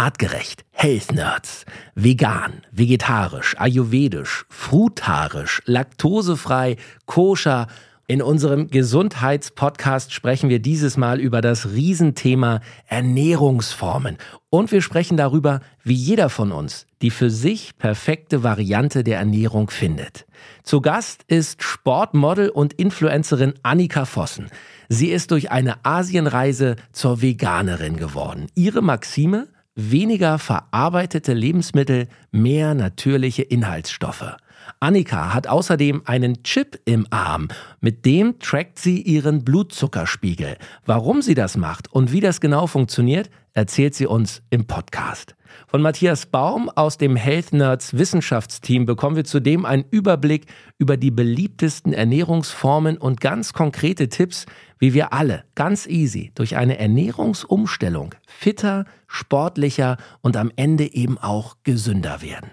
artgerecht, Health Nerds, vegan, vegetarisch, ayurvedisch, frutarisch, laktosefrei, koscher. In unserem Gesundheitspodcast sprechen wir dieses Mal über das Riesenthema Ernährungsformen. Und wir sprechen darüber, wie jeder von uns die für sich perfekte Variante der Ernährung findet. Zu Gast ist Sportmodel und Influencerin Annika Vossen. Sie ist durch eine Asienreise zur Veganerin geworden. Ihre Maxime? Weniger verarbeitete Lebensmittel, mehr natürliche Inhaltsstoffe. Annika hat außerdem einen Chip im Arm, mit dem trackt sie ihren Blutzuckerspiegel. Warum sie das macht und wie das genau funktioniert, erzählt sie uns im Podcast. Von Matthias Baum aus dem Health Nerds Wissenschaftsteam bekommen wir zudem einen Überblick über die beliebtesten Ernährungsformen und ganz konkrete Tipps, wie wir alle ganz easy durch eine Ernährungsumstellung fitter, sportlicher und am Ende eben auch gesünder werden.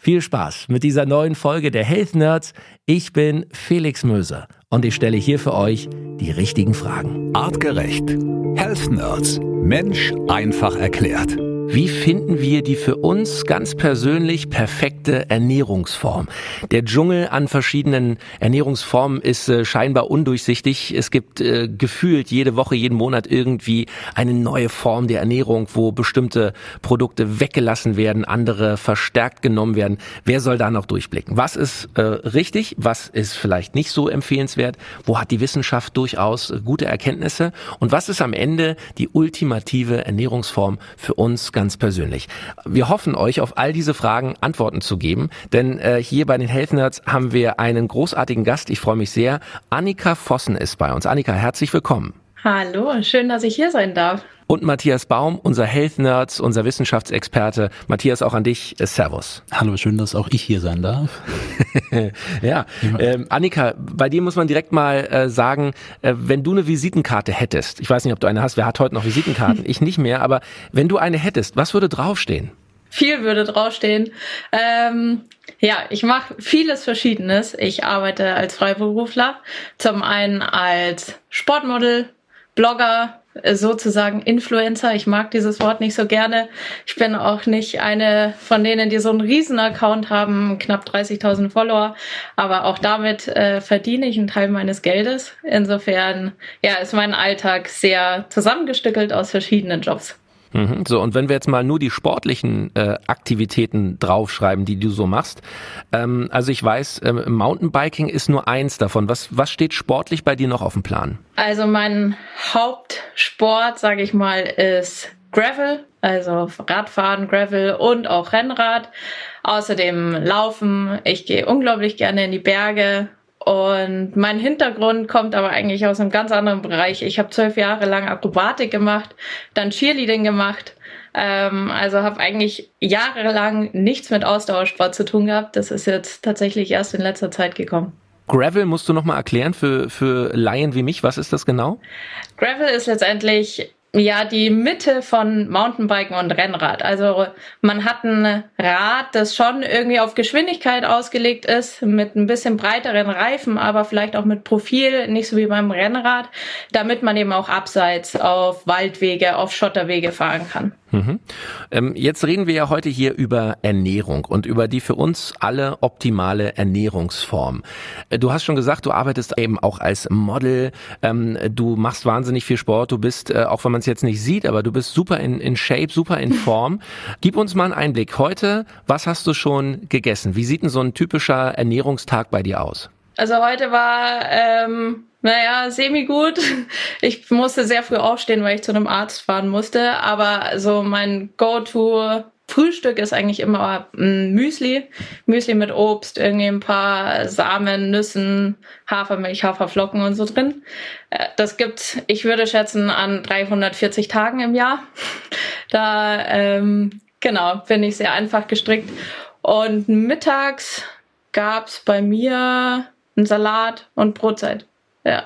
Viel Spaß mit dieser neuen Folge der Health Nerds. Ich bin Felix Möser und ich stelle hier für euch die richtigen Fragen. Artgerecht. Health Nerds. Mensch einfach erklärt. Wie finden wir die für uns ganz persönlich perfekte Ernährungsform? Der Dschungel an verschiedenen Ernährungsformen ist äh, scheinbar undurchsichtig. Es gibt äh, gefühlt jede Woche, jeden Monat irgendwie eine neue Form der Ernährung, wo bestimmte Produkte weggelassen werden, andere verstärkt genommen werden. Wer soll da noch durchblicken? Was ist äh, richtig? Was ist vielleicht nicht so empfehlenswert? Wo hat die Wissenschaft durchaus äh, gute Erkenntnisse? Und was ist am Ende die ultimative Ernährungsform für uns ganz persönlich. Wir hoffen euch auf all diese Fragen Antworten zu geben, denn äh, hier bei den Health Nerds haben wir einen großartigen Gast. Ich freue mich sehr. Annika Vossen ist bei uns. Annika, herzlich willkommen. Hallo, schön, dass ich hier sein darf. Und Matthias Baum, unser Health Nerds, unser Wissenschaftsexperte. Matthias, auch an dich. Äh, servus. Hallo, schön, dass auch ich hier sein darf. ja, ähm, Annika, bei dir muss man direkt mal äh, sagen, äh, wenn du eine Visitenkarte hättest, ich weiß nicht, ob du eine hast, wer hat heute noch Visitenkarten? ich nicht mehr, aber wenn du eine hättest, was würde draufstehen? Viel würde draufstehen. Ähm, ja, ich mache vieles Verschiedenes. Ich arbeite als Freiberufler, zum einen als Sportmodel, Blogger, sozusagen Influencer. Ich mag dieses Wort nicht so gerne. Ich bin auch nicht eine von denen, die so einen Riesen-Account haben, knapp 30.000 Follower. Aber auch damit äh, verdiene ich einen Teil meines Geldes. Insofern, ja, ist mein Alltag sehr zusammengestückelt aus verschiedenen Jobs. Mhm. So, und wenn wir jetzt mal nur die sportlichen äh, Aktivitäten draufschreiben, die du so machst, ähm, also ich weiß, ähm, Mountainbiking ist nur eins davon. Was, was steht sportlich bei dir noch auf dem Plan? Also mein Hauptsport, sage ich mal, ist Gravel, also Radfahren, Gravel und auch Rennrad. Außerdem Laufen. Ich gehe unglaublich gerne in die Berge, und mein Hintergrund kommt aber eigentlich aus einem ganz anderen Bereich. Ich habe zwölf Jahre lang Akrobatik gemacht, dann Cheerleading gemacht. Ähm, also habe eigentlich jahrelang nichts mit Ausdauersport zu tun gehabt. Das ist jetzt tatsächlich erst in letzter Zeit gekommen. Gravel musst du nochmal erklären für, für Laien wie mich. Was ist das genau? Gravel ist letztendlich ja, die Mitte von Mountainbiken und Rennrad. Also man hat ein Rad, das schon irgendwie auf Geschwindigkeit ausgelegt ist, mit ein bisschen breiteren Reifen, aber vielleicht auch mit Profil, nicht so wie beim Rennrad, damit man eben auch abseits auf Waldwege, auf Schotterwege fahren kann. Mhm. Ähm, jetzt reden wir ja heute hier über Ernährung und über die für uns alle optimale Ernährungsform. Äh, du hast schon gesagt, du arbeitest eben auch als Model, ähm, du machst wahnsinnig viel Sport, du bist, äh, auch wenn man es jetzt nicht sieht, aber du bist super in, in Shape, super in Form. Gib uns mal einen Einblick. Heute, was hast du schon gegessen? Wie sieht denn so ein typischer Ernährungstag bei dir aus? Also heute war ähm, naja, semi-gut. Ich musste sehr früh aufstehen, weil ich zu einem Arzt fahren musste. Aber so mein Go-To Frühstück ist eigentlich immer ein Müsli. Müsli mit Obst, irgendwie ein paar Samen, Nüssen, Hafermilch, Haferflocken und so drin. Äh, das gibt, ich würde schätzen, an 340 Tagen im Jahr. Da, ähm, genau, bin ich sehr einfach gestrickt. Und mittags gab's bei mir einen Salat und Brotzeit. Ja.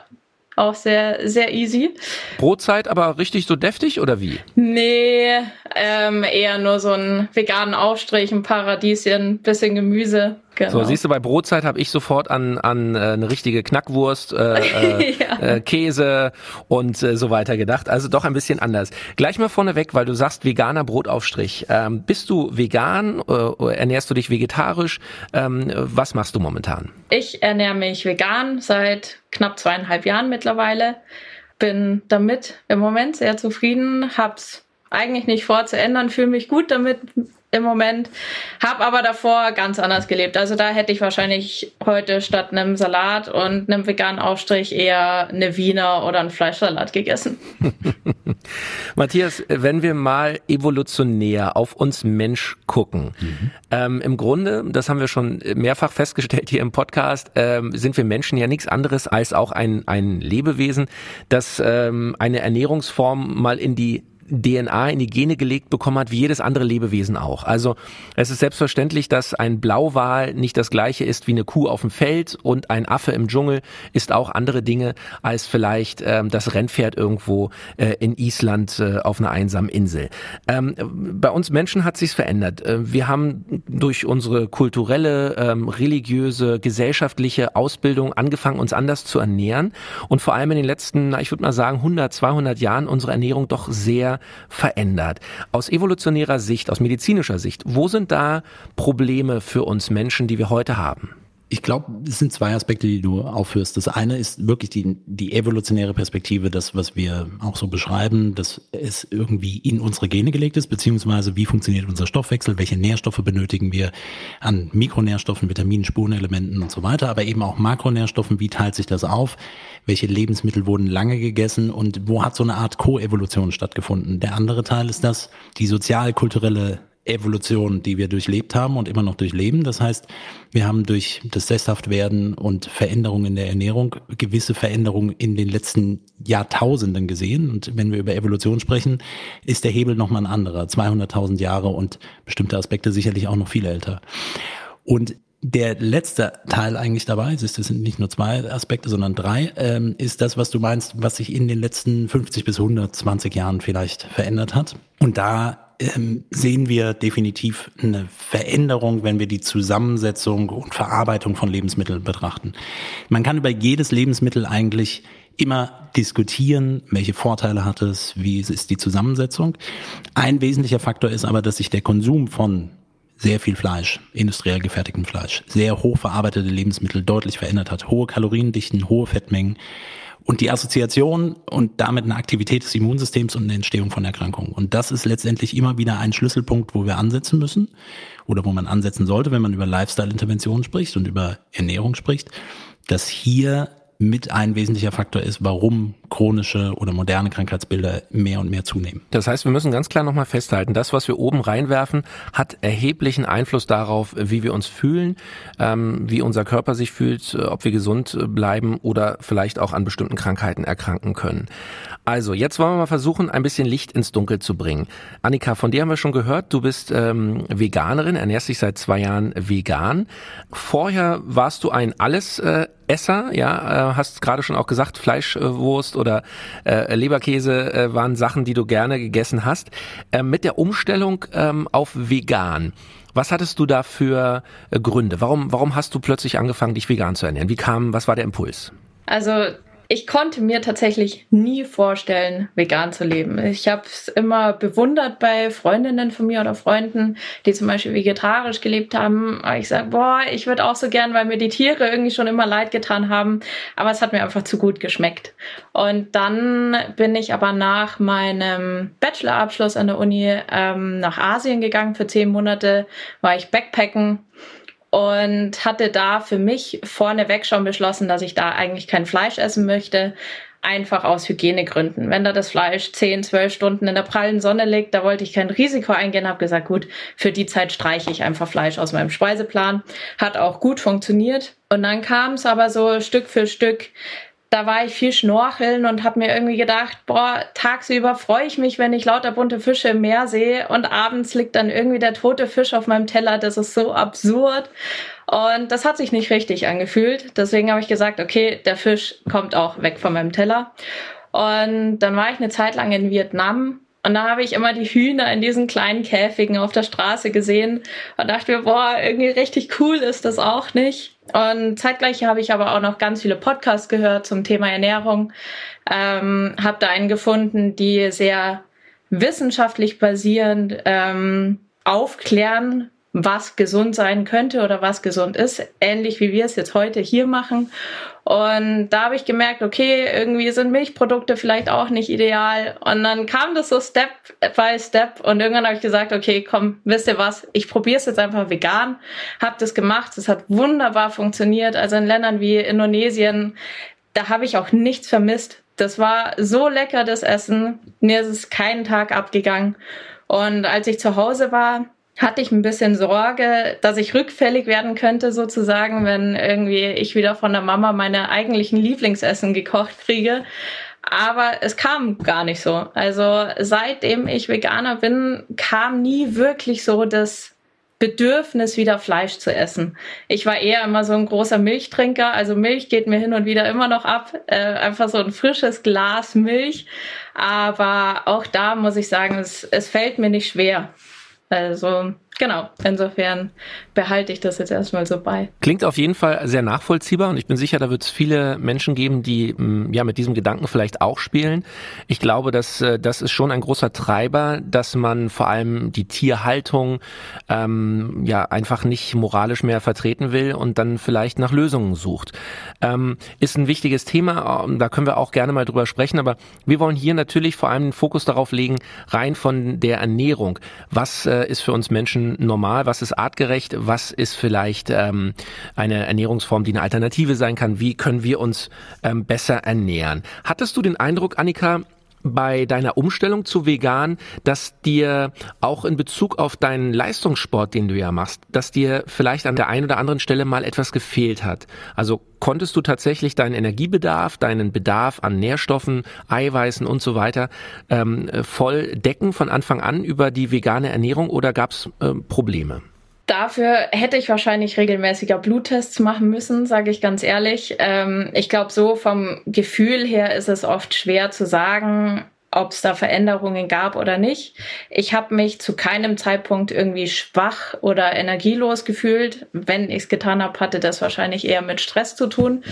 Auch sehr, sehr easy. Brotzeit aber richtig so deftig oder wie? Nee, ähm, eher nur so einen veganen Aufstrich, ein paar Radieschen, bisschen Gemüse. Genau. So, siehst du, bei Brotzeit habe ich sofort an, an äh, eine richtige Knackwurst, äh, äh, ja. äh, Käse und äh, so weiter gedacht. Also doch ein bisschen anders. Gleich mal vorneweg, weil du sagst veganer Brotaufstrich. Ähm, bist du vegan? Äh, ernährst du dich vegetarisch? Ähm, was machst du momentan? Ich ernähre mich vegan seit knapp zweieinhalb Jahren mittlerweile. Bin damit im Moment sehr zufrieden, hab's eigentlich nicht vor zu ändern, fühle mich gut damit im Moment. Hab aber davor ganz anders gelebt. Also da hätte ich wahrscheinlich heute statt einem Salat und einem veganen Aufstrich eher eine Wiener oder einen Fleischsalat gegessen. Matthias, wenn wir mal evolutionär auf uns Mensch gucken, mhm. ähm, im Grunde, das haben wir schon mehrfach festgestellt hier im Podcast, ähm, sind wir Menschen ja nichts anderes als auch ein, ein Lebewesen, das ähm, eine Ernährungsform mal in die DNA in die Gene gelegt bekommen hat, wie jedes andere Lebewesen auch. Also es ist selbstverständlich, dass ein Blauwal nicht das gleiche ist wie eine Kuh auf dem Feld und ein Affe im Dschungel ist auch andere Dinge als vielleicht ähm, das Rennpferd irgendwo äh, in Island äh, auf einer einsamen Insel. Ähm, bei uns Menschen hat sich's verändert. Äh, wir haben durch unsere kulturelle, ähm, religiöse, gesellschaftliche Ausbildung angefangen, uns anders zu ernähren und vor allem in den letzten, ich würde mal sagen, 100, 200 Jahren unsere Ernährung doch sehr verändert. Aus evolutionärer Sicht, aus medizinischer Sicht, wo sind da Probleme für uns Menschen, die wir heute haben? Ich glaube, es sind zwei Aspekte, die du aufführst. Das eine ist wirklich die, die evolutionäre Perspektive, das, was wir auch so beschreiben, dass es irgendwie in unsere Gene gelegt ist, beziehungsweise wie funktioniert unser Stoffwechsel, welche Nährstoffe benötigen wir an Mikronährstoffen, Vitaminen, Spurenelementen und so weiter, aber eben auch Makronährstoffen, wie teilt sich das auf, welche Lebensmittel wurden lange gegessen und wo hat so eine Art Koevolution stattgefunden. Der andere Teil ist das, die sozial-kulturelle Evolution, die wir durchlebt haben und immer noch durchleben. Das heißt, wir haben durch das Sesshaftwerden und Veränderungen in der Ernährung gewisse Veränderungen in den letzten Jahrtausenden gesehen. Und wenn wir über Evolution sprechen, ist der Hebel nochmal ein anderer. 200.000 Jahre und bestimmte Aspekte sicherlich auch noch viel älter. Und der letzte Teil eigentlich dabei, es sind nicht nur zwei Aspekte, sondern drei, ähm, ist das, was du meinst, was sich in den letzten 50 bis 120 Jahren vielleicht verändert hat. Und da ähm, sehen wir definitiv eine Veränderung, wenn wir die Zusammensetzung und Verarbeitung von Lebensmitteln betrachten. Man kann über jedes Lebensmittel eigentlich immer diskutieren, welche Vorteile hat es, wie ist die Zusammensetzung. Ein wesentlicher Faktor ist aber, dass sich der Konsum von sehr viel Fleisch, industriell gefertigtem Fleisch, sehr hoch verarbeitete Lebensmittel deutlich verändert hat. Hohe Kaloriendichten, hohe Fettmengen und die Assoziation und damit eine Aktivität des Immunsystems und eine Entstehung von Erkrankungen. Und das ist letztendlich immer wieder ein Schlüsselpunkt, wo wir ansetzen müssen oder wo man ansetzen sollte, wenn man über Lifestyle-Interventionen spricht und über Ernährung spricht, dass hier mit ein wesentlicher Faktor ist, warum chronische oder moderne Krankheitsbilder mehr und mehr zunehmen. Das heißt, wir müssen ganz klar nochmal festhalten, das, was wir oben reinwerfen, hat erheblichen Einfluss darauf, wie wir uns fühlen, ähm, wie unser Körper sich fühlt, äh, ob wir gesund äh, bleiben oder vielleicht auch an bestimmten Krankheiten erkranken können. Also, jetzt wollen wir mal versuchen, ein bisschen Licht ins Dunkel zu bringen. Annika, von dir haben wir schon gehört, du bist ähm, Veganerin, ernährst dich seit zwei Jahren vegan. Vorher warst du ein Allesesser, ja, äh, hast gerade schon auch gesagt, Fleischwurst oder äh, Leberkäse äh, waren Sachen, die du gerne gegessen hast. Äh, mit der Umstellung ähm, auf vegan, was hattest du da für äh, Gründe? Warum, warum hast du plötzlich angefangen, dich vegan zu ernähren? Wie kam, was war der Impuls? Also ich konnte mir tatsächlich nie vorstellen, vegan zu leben. Ich habe es immer bewundert bei Freundinnen von mir oder Freunden, die zum Beispiel vegetarisch gelebt haben. Aber ich sage, boah, ich würde auch so gern, weil mir die Tiere irgendwie schon immer leid getan haben. Aber es hat mir einfach zu gut geschmeckt. Und dann bin ich aber nach meinem Bachelorabschluss an der Uni ähm, nach Asien gegangen. Für zehn Monate war ich Backpacken und hatte da für mich vorneweg schon beschlossen, dass ich da eigentlich kein Fleisch essen möchte. Einfach aus Hygienegründen. Wenn da das Fleisch 10, 12 Stunden in der prallen Sonne liegt, da wollte ich kein Risiko eingehen, habe gesagt, gut, für die Zeit streiche ich einfach Fleisch aus meinem Speiseplan. Hat auch gut funktioniert. Und dann kam es aber so Stück für Stück, da war ich viel schnorcheln und habe mir irgendwie gedacht, boah, tagsüber freue ich mich, wenn ich lauter bunte Fische im Meer sehe und abends liegt dann irgendwie der tote Fisch auf meinem Teller. Das ist so absurd. Und das hat sich nicht richtig angefühlt. Deswegen habe ich gesagt, okay, der Fisch kommt auch weg von meinem Teller. Und dann war ich eine Zeit lang in Vietnam Und da habe ich immer die Hühner in diesen kleinen Käfigen auf der Straße gesehen und dachte mir, boah, irgendwie richtig cool ist das auch nicht. Und zeitgleich habe ich aber auch noch ganz viele Podcasts gehört zum Thema Ernährung. Ähm, habe da einen gefunden, die sehr wissenschaftlich basierend ähm, aufklären, was gesund sein könnte oder was gesund ist, ähnlich wie wir es jetzt heute hier machen. Und da habe ich gemerkt, okay, irgendwie sind Milchprodukte vielleicht auch nicht ideal. Und dann kam das so Step by Step. Und irgendwann habe ich gesagt, okay, komm, wisst ihr was, ich probiere es jetzt einfach vegan. Habe das gemacht, es hat wunderbar funktioniert. Also in Ländern wie Indonesien, da habe ich auch nichts vermisst. Das war so lecker, das Essen. Mir ist es keinen Tag abgegangen. Und als ich zu Hause war, hatte ich ein bisschen Sorge, dass ich rückfällig werden könnte, sozusagen, wenn irgendwie ich wieder von der Mama meine eigentlichen Lieblingsessen gekocht kriege. Aber es kam gar nicht so. Also seitdem ich Veganer bin, kam nie wirklich so das Bedürfnis, wieder Fleisch zu essen. Ich war eher immer so ein großer Milchtrinker. Also Milch geht mir hin und wieder immer noch ab. Äh, einfach so ein frisches Glas Milch. Aber auch da muss ich sagen, es, es fällt mir nicht schwer. Also genau, insofern behalte ich das jetzt erstmal so bei. Klingt auf jeden Fall sehr nachvollziehbar und ich bin sicher, da wird es viele Menschen geben, die mm, ja mit diesem Gedanken vielleicht auch spielen. Ich glaube, dass äh, das ist schon ein großer Treiber, dass man vor allem die Tierhaltung ähm, ja einfach nicht moralisch mehr vertreten will und dann vielleicht nach Lösungen sucht. Ähm, ist ein wichtiges Thema, ähm, da können wir auch gerne mal drüber sprechen, aber wir wollen hier natürlich vor allem den Fokus darauf legen, rein von der Ernährung. Was äh, ist für uns Menschen normal? Was ist artgerecht? Was ist vielleicht ähm, eine Ernährungsform, die eine Alternative sein kann? Wie können wir uns ähm, besser ernähren? Hattest du den Eindruck, Annika, bei deiner Umstellung zu vegan, dass dir auch in Bezug auf deinen Leistungssport, den du ja machst, dass dir vielleicht an der einen oder anderen Stelle mal etwas gefehlt hat? Also konntest du tatsächlich deinen Energiebedarf, deinen Bedarf an Nährstoffen, Eiweißen und so weiter ähm, voll decken von Anfang an über die vegane Ernährung oder gab es äh, Probleme? Dafür hätte ich wahrscheinlich regelmäßiger Bluttests machen müssen, sage ich ganz ehrlich. Ähm, ich glaube, so vom Gefühl her ist es oft schwer zu sagen, ob es da Veränderungen gab oder nicht. Ich habe mich zu keinem Zeitpunkt irgendwie schwach oder energielos gefühlt. Wenn ich es getan habe, hatte das wahrscheinlich eher mit Stress zu tun.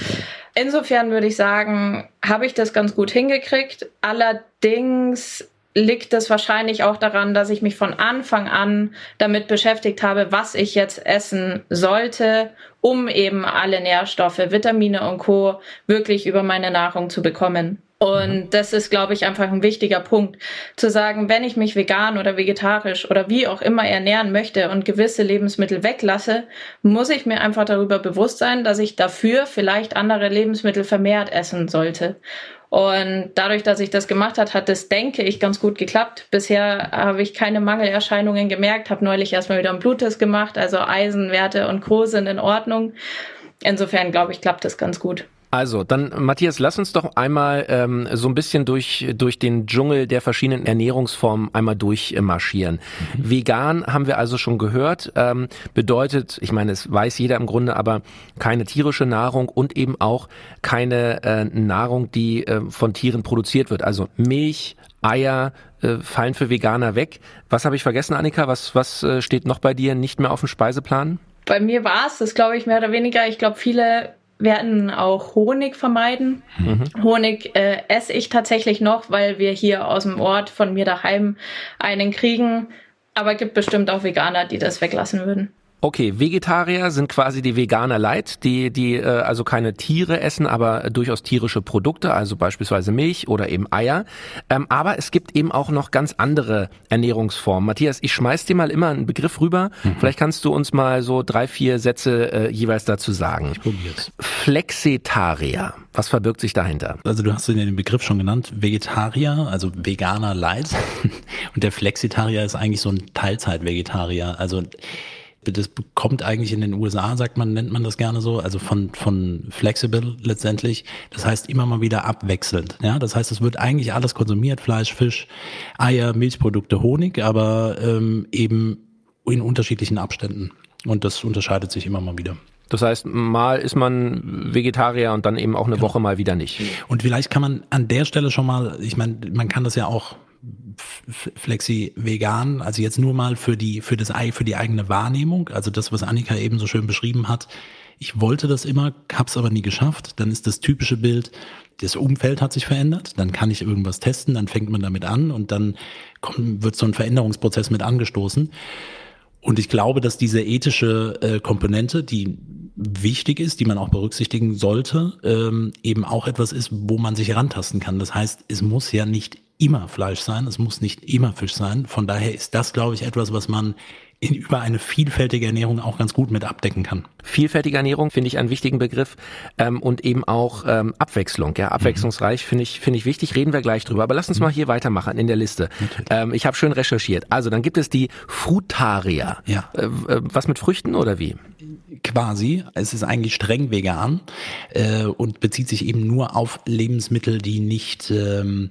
Insofern würde ich sagen, habe ich das ganz gut hingekriegt. Allerdings liegt es wahrscheinlich auch daran, dass ich mich von Anfang an damit beschäftigt habe, was ich jetzt essen sollte, um eben alle Nährstoffe, Vitamine und Co. wirklich über meine Nahrung zu bekommen. Und mhm. das ist, glaube ich, einfach ein wichtiger Punkt, zu sagen, wenn ich mich vegan oder vegetarisch oder wie auch immer ernähren möchte und gewisse Lebensmittel weglasse, muss ich mir einfach darüber bewusst sein, dass ich dafür vielleicht andere Lebensmittel vermehrt essen sollte. Und dadurch, dass ich das gemacht hat, hat das, denke ich, ganz gut geklappt. Bisher habe ich keine Mangelerscheinungen gemerkt, habe neulich erstmal wieder einen Bluttest gemacht, also Eisenwerte und Co. sind in Ordnung. Insofern glaube ich, klappt das ganz gut. Also, dann Matthias, lass uns doch einmal ähm, so ein bisschen durch, durch den Dschungel der verschiedenen Ernährungsformen einmal durchmarschieren. Mhm. Vegan haben wir also schon gehört, ähm, bedeutet, ich meine, es weiß jeder im Grunde, aber keine tierische Nahrung und eben auch keine äh, Nahrung, die äh, von Tieren produziert wird. Also Milch, Eier äh, fallen für Veganer weg. Was habe ich vergessen, Annika? Was, was äh, steht noch bei dir nicht mehr auf dem Speiseplan? Bei mir war es das, glaube ich, mehr oder weniger. Ich glaube, viele werden auch Honig vermeiden. Mhm. Honig äh, esse ich tatsächlich noch, weil wir hier aus dem Ort von mir daheim einen kriegen. Aber gibt bestimmt auch Veganer, die das weglassen würden. Okay, Vegetarier sind quasi die Veganer Light, die die äh, also keine Tiere essen, aber durchaus tierische Produkte, also beispielsweise Milch oder eben Eier. Ähm, aber es gibt eben auch noch ganz andere Ernährungsformen. Matthias, ich schmeiß dir mal immer einen Begriff rüber. Mhm. Vielleicht kannst du uns mal so drei, vier Sätze äh, jeweils dazu sagen. Ich probier's. Flexitarier. Was verbirgt sich dahinter? Also du hast den Begriff schon genannt, Vegetarier, also Veganer Light. Und der Flexitarier ist eigentlich so ein Teilzeit-Vegetarier. Also das kommt eigentlich in den USA, sagt man, nennt man das gerne so, also von, von flexible letztendlich. Das heißt immer mal wieder abwechselnd. Ja, das heißt, es wird eigentlich alles konsumiert, Fleisch, Fisch, Eier, Milchprodukte, Honig, aber ähm, eben in unterschiedlichen Abständen. Und das unterscheidet sich immer mal wieder. Das heißt, mal ist man Vegetarier und dann eben auch eine genau. Woche mal wieder nicht. Und vielleicht kann man an der Stelle schon mal, ich meine, man kann das ja auch Flexi vegan, also jetzt nur mal für die, für das, für die eigene Wahrnehmung, also das, was Annika eben so schön beschrieben hat. Ich wollte das immer, hab's aber nie geschafft. Dann ist das typische Bild, das Umfeld hat sich verändert, dann kann ich irgendwas testen, dann fängt man damit an und dann kommt, wird so ein Veränderungsprozess mit angestoßen. Und ich glaube, dass diese ethische äh, Komponente, die wichtig ist, die man auch berücksichtigen sollte, ähm, eben auch etwas ist, wo man sich herantasten kann. Das heißt, es muss ja nicht immer Fleisch sein, es muss nicht immer Fisch sein. Von daher ist das, glaube ich, etwas, was man in, über eine vielfältige Ernährung auch ganz gut mit abdecken kann. Vielfältige Ernährung finde ich einen wichtigen Begriff ähm, und eben auch ähm, Abwechslung. Ja, abwechslungsreich finde ich finde ich wichtig. Reden wir gleich drüber. Aber lass uns mhm. mal hier weitermachen in der Liste. Ähm, ich habe schön recherchiert. Also dann gibt es die Frutarier. Ja. Äh, äh, was mit Früchten oder wie? Quasi. Es ist eigentlich streng vegan äh, und bezieht sich eben nur auf Lebensmittel, die nicht ähm,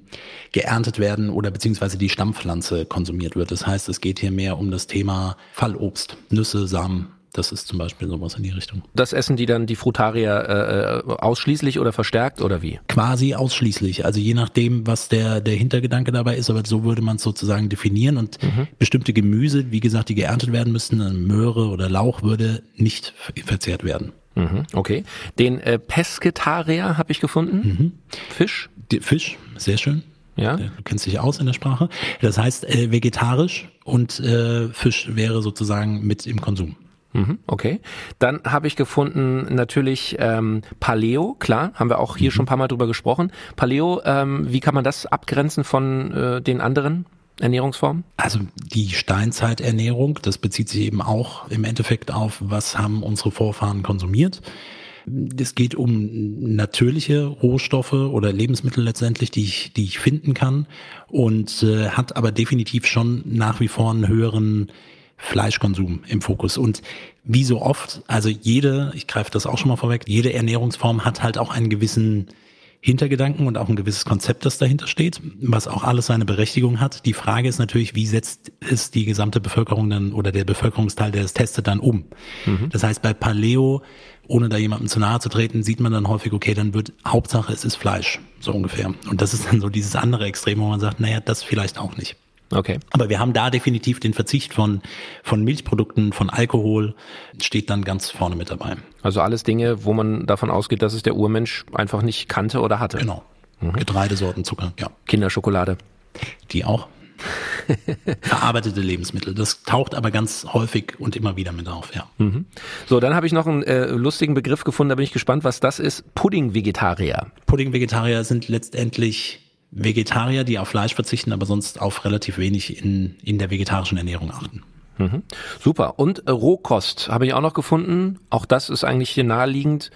geerntet werden oder beziehungsweise die Stammpflanze konsumiert wird. Das heißt, es geht hier mehr um das Thema Fallobst, Nüsse, Samen, das ist zum Beispiel sowas in die Richtung. Das essen die dann die Frutarier äh, äh, ausschließlich oder verstärkt oder wie? Quasi ausschließlich. Also je nachdem, was der, der Hintergedanke dabei ist, aber so würde man es sozusagen definieren. Und mhm. bestimmte Gemüse, wie gesagt, die geerntet werden müssten, Möhre oder Lauch würde nicht verzehrt werden. Mhm, okay. Den äh, Pesketarier habe ich gefunden. Mhm. Fisch? Die, Fisch, sehr schön. Ja. Du kennst dich aus in der Sprache. Das heißt äh, vegetarisch und äh, Fisch wäre sozusagen mit im Konsum. Mhm, okay. Dann habe ich gefunden natürlich ähm, Paleo, klar, haben wir auch hier mhm. schon ein paar Mal drüber gesprochen. Paleo, ähm, wie kann man das abgrenzen von äh, den anderen Ernährungsformen? Also die Steinzeiternährung, das bezieht sich eben auch im Endeffekt auf, was haben unsere Vorfahren konsumiert. Es geht um natürliche Rohstoffe oder Lebensmittel letztendlich, die ich, die ich finden kann und äh, hat aber definitiv schon nach wie vor einen höheren Fleischkonsum im Fokus. Und wie so oft, also jede, ich greife das auch schon mal vorweg, jede Ernährungsform hat halt auch einen gewissen Hintergedanken und auch ein gewisses Konzept, das dahinter steht, was auch alles seine Berechtigung hat. Die Frage ist natürlich, wie setzt es die gesamte Bevölkerung dann oder der Bevölkerungsteil, der es testet, dann um? Mhm. Das heißt, bei Paleo, ohne da jemandem zu nahe zu treten, sieht man dann häufig, okay, dann wird Hauptsache, es ist Fleisch, so ungefähr. Und das ist dann so dieses andere Extrem, wo man sagt, naja, das vielleicht auch nicht. Okay. Aber wir haben da definitiv den Verzicht von, von Milchprodukten, von Alkohol, steht dann ganz vorne mit dabei. Also alles Dinge, wo man davon ausgeht, dass es der Urmensch einfach nicht kannte oder hatte. Genau. Mhm. Getreidesorten, Zucker, ja. Kinderschokolade. Die auch. Verarbeitete Lebensmittel. Das taucht aber ganz häufig und immer wieder mit auf, ja. Mhm. So, dann habe ich noch einen äh, lustigen Begriff gefunden, da bin ich gespannt, was das ist. Pudding-Vegetarier. Pudding-Vegetarier sind letztendlich Vegetarier, die auf Fleisch verzichten, aber sonst auf relativ wenig in, in der vegetarischen Ernährung achten. Mhm. Super. Und äh, Rohkost habe ich auch noch gefunden. Auch das ist eigentlich hier naheliegend.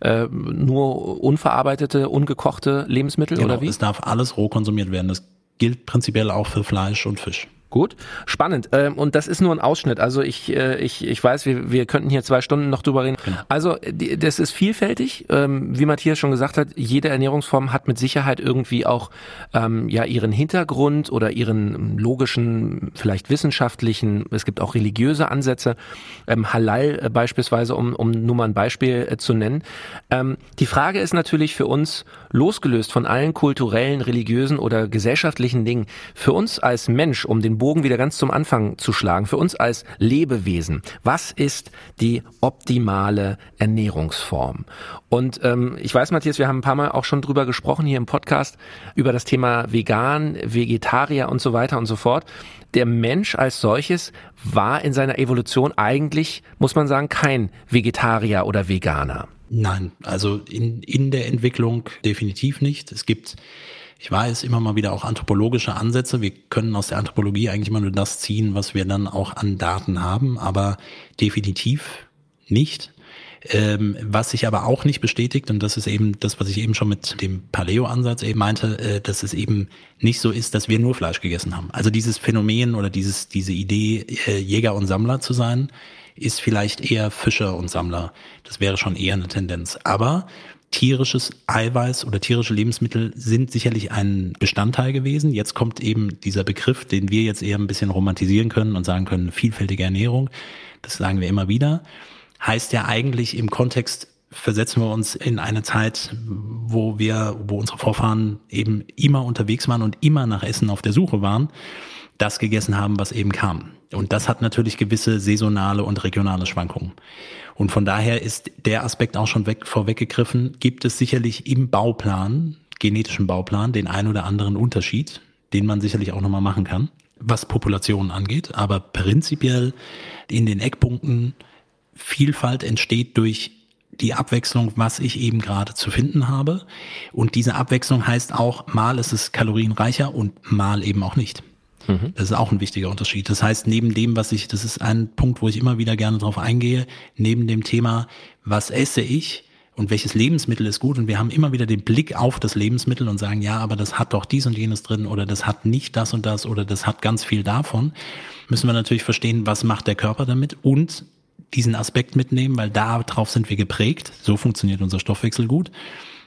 Äh, nur unverarbeitete, ungekochte Lebensmittel genau, oder wie? Es darf alles roh konsumiert werden. Das gilt prinzipiell auch für Fleisch und Fisch. Gut, spannend. Ähm, und das ist nur ein Ausschnitt. Also ich, äh, ich, ich weiß, wir, wir könnten hier zwei Stunden noch drüber reden. Genau. Also das ist vielfältig. Ähm, wie Matthias schon gesagt hat, jede Ernährungsform hat mit Sicherheit irgendwie auch ähm, ja ihren Hintergrund oder ihren logischen, vielleicht wissenschaftlichen. Es gibt auch religiöse Ansätze. Ähm, Halal äh, beispielsweise, um, um nur mal ein Beispiel äh, zu nennen. Ähm, die Frage ist natürlich für uns losgelöst von allen kulturellen, religiösen oder gesellschaftlichen Dingen. Für uns als Mensch, um den Bogen wieder ganz zum Anfang zu schlagen, für uns als Lebewesen, was ist die optimale Ernährungsform? Und ähm, ich weiß, Matthias, wir haben ein paar Mal auch schon drüber gesprochen hier im Podcast, über das Thema Vegan, Vegetarier und so weiter und so fort. Der Mensch als solches war in seiner Evolution eigentlich, muss man sagen, kein Vegetarier oder Veganer. Nein, also in, in der Entwicklung definitiv nicht. Es gibt ich weiß immer mal wieder auch anthropologische Ansätze. Wir können aus der Anthropologie eigentlich immer nur das ziehen, was wir dann auch an Daten haben, aber definitiv nicht. Ähm, was sich aber auch nicht bestätigt, und das ist eben das, was ich eben schon mit dem Paleo-Ansatz eben meinte, äh, dass es eben nicht so ist, dass wir nur Fleisch gegessen haben. Also dieses Phänomen oder dieses, diese Idee, äh, Jäger und Sammler zu sein, ist vielleicht eher Fischer und Sammler. Das wäre schon eher eine Tendenz. Aber tierisches Eiweiß oder tierische Lebensmittel sind sicherlich ein Bestandteil gewesen. Jetzt kommt eben dieser Begriff, den wir jetzt eher ein bisschen romantisieren können und sagen können, vielfältige Ernährung. Das sagen wir immer wieder. Heißt ja eigentlich im Kontext versetzen wir uns in eine Zeit, wo wir, wo unsere Vorfahren eben immer unterwegs waren und immer nach Essen auf der Suche waren, das gegessen haben, was eben kam. Und das hat natürlich gewisse saisonale und regionale Schwankungen. Und von daher ist der Aspekt auch schon weg, vorweggegriffen, gibt es sicherlich im Bauplan, genetischen Bauplan, den ein oder anderen Unterschied, den man sicherlich auch nochmal machen kann, was Populationen angeht. Aber prinzipiell in den Eckpunkten Vielfalt entsteht durch die Abwechslung, was ich eben gerade zu finden habe. Und diese Abwechslung heißt auch, mal ist es kalorienreicher und mal eben auch nicht. Mhm. Das ist auch ein wichtiger Unterschied. Das heißt, neben dem, was ich, das ist ein Punkt, wo ich immer wieder gerne drauf eingehe, neben dem Thema, was esse ich, und welches Lebensmittel ist gut. Und wir haben immer wieder den Blick auf das Lebensmittel und sagen, ja, aber das hat doch dies und jenes drin oder das hat nicht das und das oder das hat ganz viel davon. Müssen wir natürlich verstehen, was macht der Körper damit und diesen Aspekt mitnehmen, weil darauf sind wir geprägt. So funktioniert unser Stoffwechsel gut.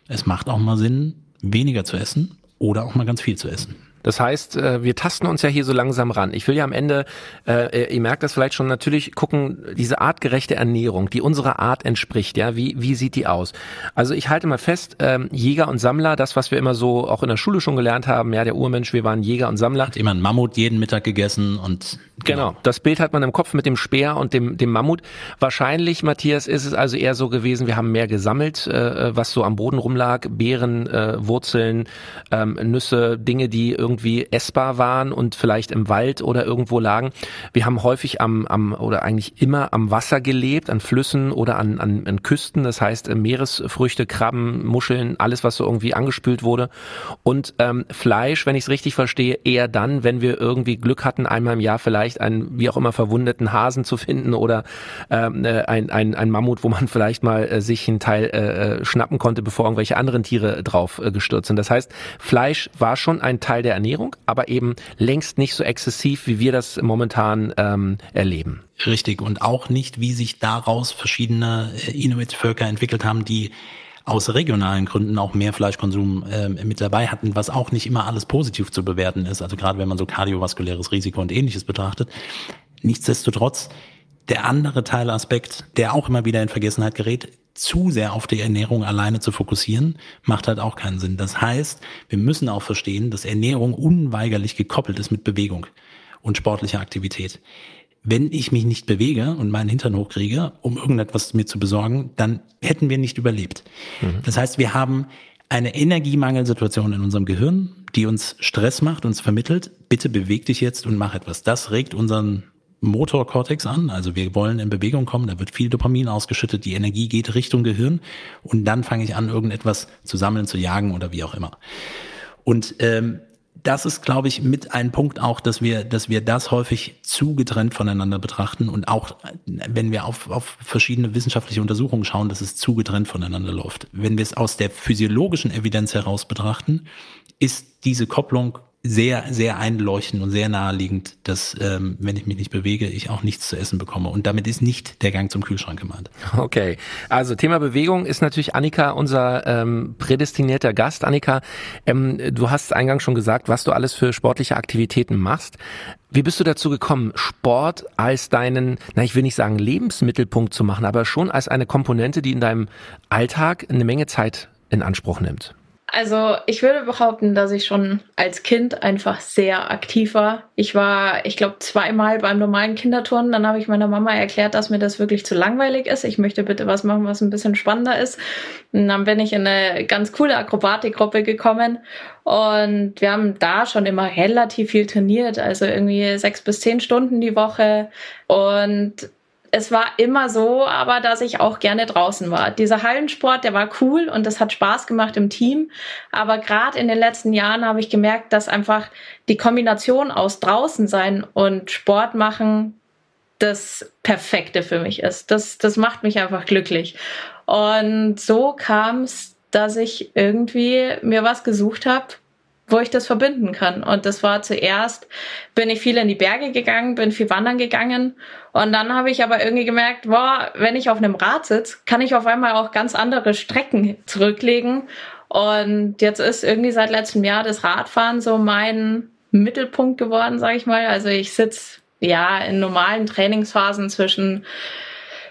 Es macht auch mal Sinn, weniger zu essen oder auch mal ganz viel zu essen. Das heißt, äh, wir tasten uns ja hier so langsam ran. Ich will ja am Ende, äh, ihr merkt das vielleicht schon, natürlich gucken, diese artgerechte Ernährung, die unserer Art entspricht, ja, wie, wie sieht die aus? Also ich halte mal fest, ähm, Jäger und Sammler, das, was wir immer so auch in der Schule schon gelernt haben, ja, der Urmensch, wir waren Jäger und Sammler. Hat immer ein Mammut jeden Mittag gegessen und Genau. genau. Das Bild hat man im Kopf mit dem Speer und dem, dem Mammut. Wahrscheinlich, Matthias, ist es also eher so gewesen, wir haben mehr gesammelt, äh, was so am Boden rumlag. Beeren, äh, Wurzeln, ähm, Nüsse, Dinge, die irgendwie essbar waren und vielleicht im Wald oder irgendwo lagen. Wir haben häufig am, am oder eigentlich immer am Wasser gelebt, an Flüssen oder an, an, an Küsten. Das heißt, äh, Meeresfrüchte, Krabben, Muscheln, alles, was so irgendwie angespült wurde. Und ähm, Fleisch, wenn ich es richtig verstehe, eher dann, wenn wir irgendwie Glück hatten, einmal im Jahr vielleicht vielleicht einen wie auch immer verwundeten Hasen zu finden oder ähm, äh, ein, ein, ein Mammut, wo man vielleicht mal äh, sich einen Teil äh, äh, schnappen konnte, bevor irgendwelche anderen Tiere drauf äh, gestürzt sind. Das heißt, Fleisch war schon ein Teil der Ernährung, aber eben längst nicht so exzessiv, wie wir das momentan ähm, erleben. Richtig und auch nicht, wie sich daraus verschiedene äh, Inuit-Völker entwickelt haben, die aus regionalen Gründen auch mehr Fleischkonsum äh, mit dabei hatten, was auch nicht immer alles positiv zu bewerten ist. Also gerade wenn man so kardiovaskuläres Risiko und ähnliches betrachtet. Nichtsdestotrotz, der andere Teilaspekt, der auch immer wieder in Vergessenheit gerät, zu sehr auf die Ernährung alleine zu fokussieren, macht halt auch keinen Sinn. Das heißt, wir müssen auch verstehen, dass Ernährung unweigerlich gekoppelt ist mit Bewegung und sportlicher Aktivität wenn ich mich nicht bewege und meinen Hintern hochkriege, um irgendetwas mir zu besorgen, dann hätten wir nicht überlebt. Mhm. Das heißt, wir haben eine Energiemangelsituation in unserem Gehirn, die uns Stress macht, uns vermittelt, bitte beweg dich jetzt und mach etwas. Das regt unseren Motorkortex an, also wir wollen in Bewegung kommen, da wird viel Dopamin ausgeschüttet, die Energie geht Richtung Gehirn und dann fange ich an, irgendetwas zu sammeln, zu jagen oder wie auch immer. Und ähm, das ist, glaube ich, mit ein Punkt auch, dass wir, dass wir das häufig zu getrennt voneinander betrachten und auch, wenn wir auf, auf verschiedene wissenschaftliche Untersuchungen schauen, dass es zu getrennt voneinander läuft. Wenn wir es aus der physiologischen Evidenz heraus betrachten, ist diese Kopplung sehr, sehr einleuchtend und sehr naheliegend, dass, ähm, wenn ich mich nicht bewege, ich auch nichts zu essen bekomme. Und damit ist nicht der Gang zum Kühlschrank gemeint. Okay, also Thema Bewegung ist natürlich Annika unser ähm, prädestinierter Gast. Annika, ähm, du hast eingangs schon gesagt, was du alles für sportliche Aktivitäten machst. Wie bist du dazu gekommen, Sport als deinen, na ich will nicht sagen Lebensmittelpunkt zu machen, aber schon als eine Komponente, die in deinem Alltag eine Menge Zeit in Anspruch nimmt? Also ich würde behaupten, dass ich schon als Kind einfach sehr aktiv war. Ich war, ich glaube, zweimal beim normalen Kinderturnen. Dann habe ich meiner Mama erklärt, dass mir das wirklich zu langweilig ist. Ich möchte bitte was machen, was ein bisschen spannender ist. Und dann bin ich in eine ganz coole Akrobatikgruppe gekommen. Und wir haben da schon immer relativ viel trainiert. Also irgendwie sechs bis zehn Stunden die Woche. Und es war immer so, aber dass ich auch gerne draußen war. Dieser Hallensport, der war cool und das hat Spaß gemacht im Team. Aber gerade in den letzten Jahren habe ich gemerkt, dass einfach die Kombination aus draußen sein und Sport machen das Perfekte für mich ist. Das, das macht mich einfach glücklich. Und so kam es, dass ich irgendwie mir was gesucht habe, wo ich das verbinden kann. Und das war zuerst, bin ich viel in die Berge gegangen, bin viel wandern gegangen. Und dann habe ich aber irgendwie gemerkt, boah, wenn ich auf einem Rad sitze, kann ich auf einmal auch ganz andere Strecken zurücklegen. Und jetzt ist irgendwie seit letztem Jahr das Radfahren so mein Mittelpunkt geworden, sage ich mal. Also ich sitze ja in normalen Trainingsphasen zwischen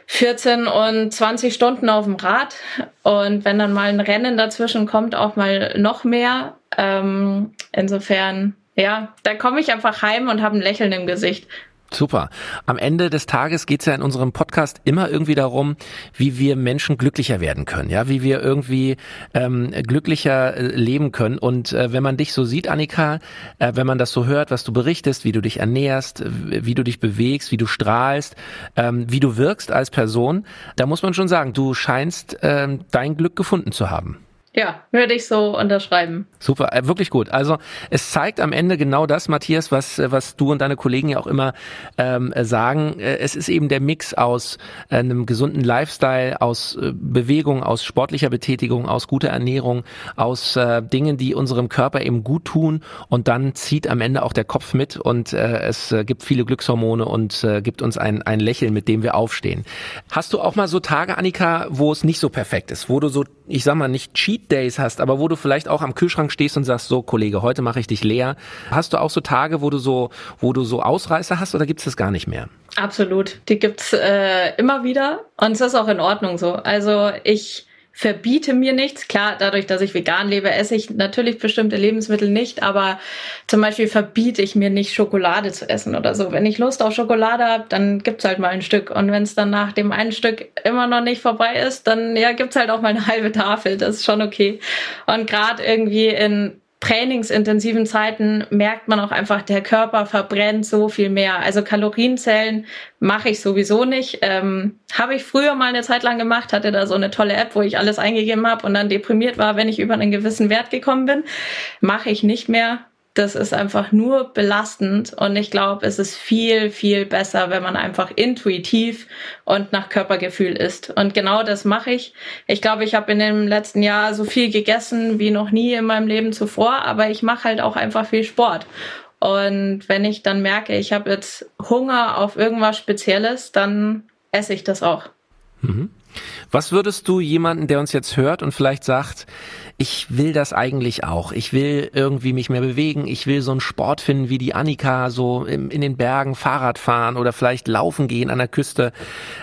14 und 20 Stunden auf dem Rad. Und wenn dann mal ein Rennen dazwischen kommt, auch mal noch mehr. Ähm, insofern, ja, da komme ich einfach heim und habe ein Lächeln im Gesicht. Super. Am Ende des Tages geht es ja in unserem Podcast immer irgendwie darum, wie wir Menschen glücklicher werden können, ja, wie wir irgendwie ähm, glücklicher äh, leben können. Und äh, wenn man dich so sieht, Annika, äh, wenn man das so hört, was du berichtest, wie du dich ernährst, wie du dich bewegst, wie du strahlst, ähm, wie du wirkst als Person, da muss man schon sagen, du scheinst ähm, dein Glück gefunden zu haben. Ja, würde ich so unterschreiben. Super, äh, wirklich gut. Also es zeigt am Ende genau das, Matthias, was, äh, was du und deine Kollegen ja auch immer ähm, äh, sagen. Es ist eben der Mix aus einem gesunden Lifestyle, aus Bewegung, aus sportlicher Betätigung, aus guter Ernährung, aus äh, Dingen, die unserem Körper eben gut tun und dann zieht am Ende auch der Kopf mit und äh, es gibt viele Glückshormone und äh, gibt uns ein, ein Lächeln, mit dem wir aufstehen. Hast du auch mal so Tage, Annika, wo es nicht so perfekt ist, wo du so, ich sag mal, nicht cheat Cheat Days hast, aber wo du vielleicht auch am Kühlschrank stehst und sagst, so Kollege, heute mache ich dich leer. Hast du auch so Tage, wo du so, wo du so Ausreißer hast oder gibt es das gar nicht mehr? Absolut, die gibt's äh, immer wieder und es ist auch in Ordnung so. Also ich verbiete mir nichts. Klar, dadurch, dass ich vegan lebe, esse ich natürlich bestimmte Lebensmittel nicht, aber zum Beispiel verbiete ich mir nicht, Schokolade zu essen oder so. Wenn ich Lust auf Schokolade habe, dann gibt's halt mal ein Stück. Und wenn es dann nach dem einen Stück immer noch nicht vorbei ist, dann ja, gibt's halt auch mal eine halbe Tafel. Das ist schon okay. Und gerade irgendwie in trainingsintensiven Zeiten merkt man auch einfach, der Körper verbrennt so viel mehr. Also Kalorienzellen mache ich sowieso nicht. Ähm, habe ich früher mal eine Zeit lang gemacht, hatte da so eine tolle App, wo ich alles eingegeben habe und dann deprimiert war, wenn ich über einen gewissen Wert gekommen bin. Mache ich nicht mehr das ist einfach nur belastend und ich glaube, es ist viel, viel besser, wenn man einfach intuitiv und nach Körpergefühl isst. Und genau das mache ich. Ich glaube, ich habe in dem letzten Jahr so viel gegessen wie noch nie in meinem Leben zuvor, aber ich mache halt auch einfach viel Sport. Und wenn ich dann merke, ich habe jetzt Hunger auf irgendwas Spezielles, dann esse ich das auch. Mhm. Was würdest du jemanden, der uns jetzt hört und vielleicht sagt, ich will das eigentlich auch. Ich will irgendwie mich mehr bewegen. Ich will so einen Sport finden wie die Annika, so in, in den Bergen Fahrrad fahren oder vielleicht laufen gehen an der Küste.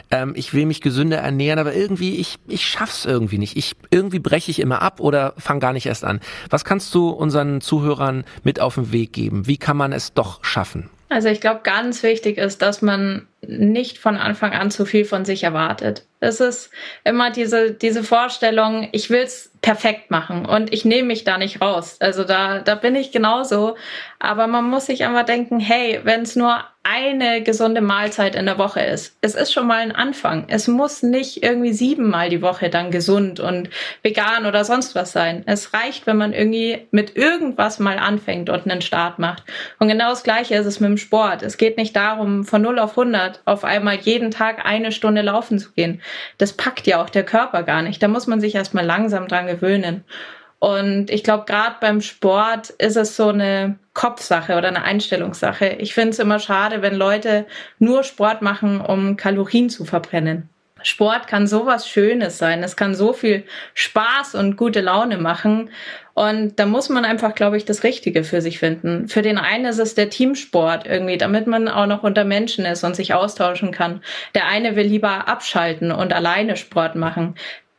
Ähm, ich will mich gesünder ernähren, aber irgendwie, ich, ich schaff's irgendwie nicht. Ich, irgendwie breche ich immer ab oder fange gar nicht erst an. Was kannst du unseren Zuhörern mit auf den Weg geben? Wie kann man es doch schaffen? Also ich glaube, ganz wichtig ist, dass man nicht von Anfang an zu viel von sich erwartet. Es ist immer diese, diese Vorstellung, ich will's perfekt machen und ich nehme mich da nicht raus. Also da, da bin ich genauso. Aber man muss sich einfach denken, hey, wenn es nur eine gesunde Mahlzeit in der Woche ist, es ist schon mal ein Anfang. Es muss nicht irgendwie siebenmal die Woche dann gesund und vegan oder sonst was sein. Es reicht, wenn man irgendwie mit irgendwas mal anfängt und einen Start macht. Und genau das Gleiche ist es mit dem Sport. Es geht nicht darum, von 0 auf 100 auf einmal jeden Tag eine Stunde laufen zu gehen. Das packt ja auch der Körper gar nicht. Da muss man sich erstmal langsam dran gewöhnen. Und ich glaube, gerade beim Sport ist es so eine Kopfsache oder eine Einstellungssache. Ich finde es immer schade, wenn Leute nur Sport machen, um Kalorien zu verbrennen. Sport kann sowas Schönes sein. Es kann so viel Spaß und gute Laune machen. Und da muss man einfach, glaube ich, das Richtige für sich finden. Für den einen ist es der Teamsport irgendwie, damit man auch noch unter Menschen ist und sich austauschen kann. Der eine will lieber abschalten und alleine Sport machen.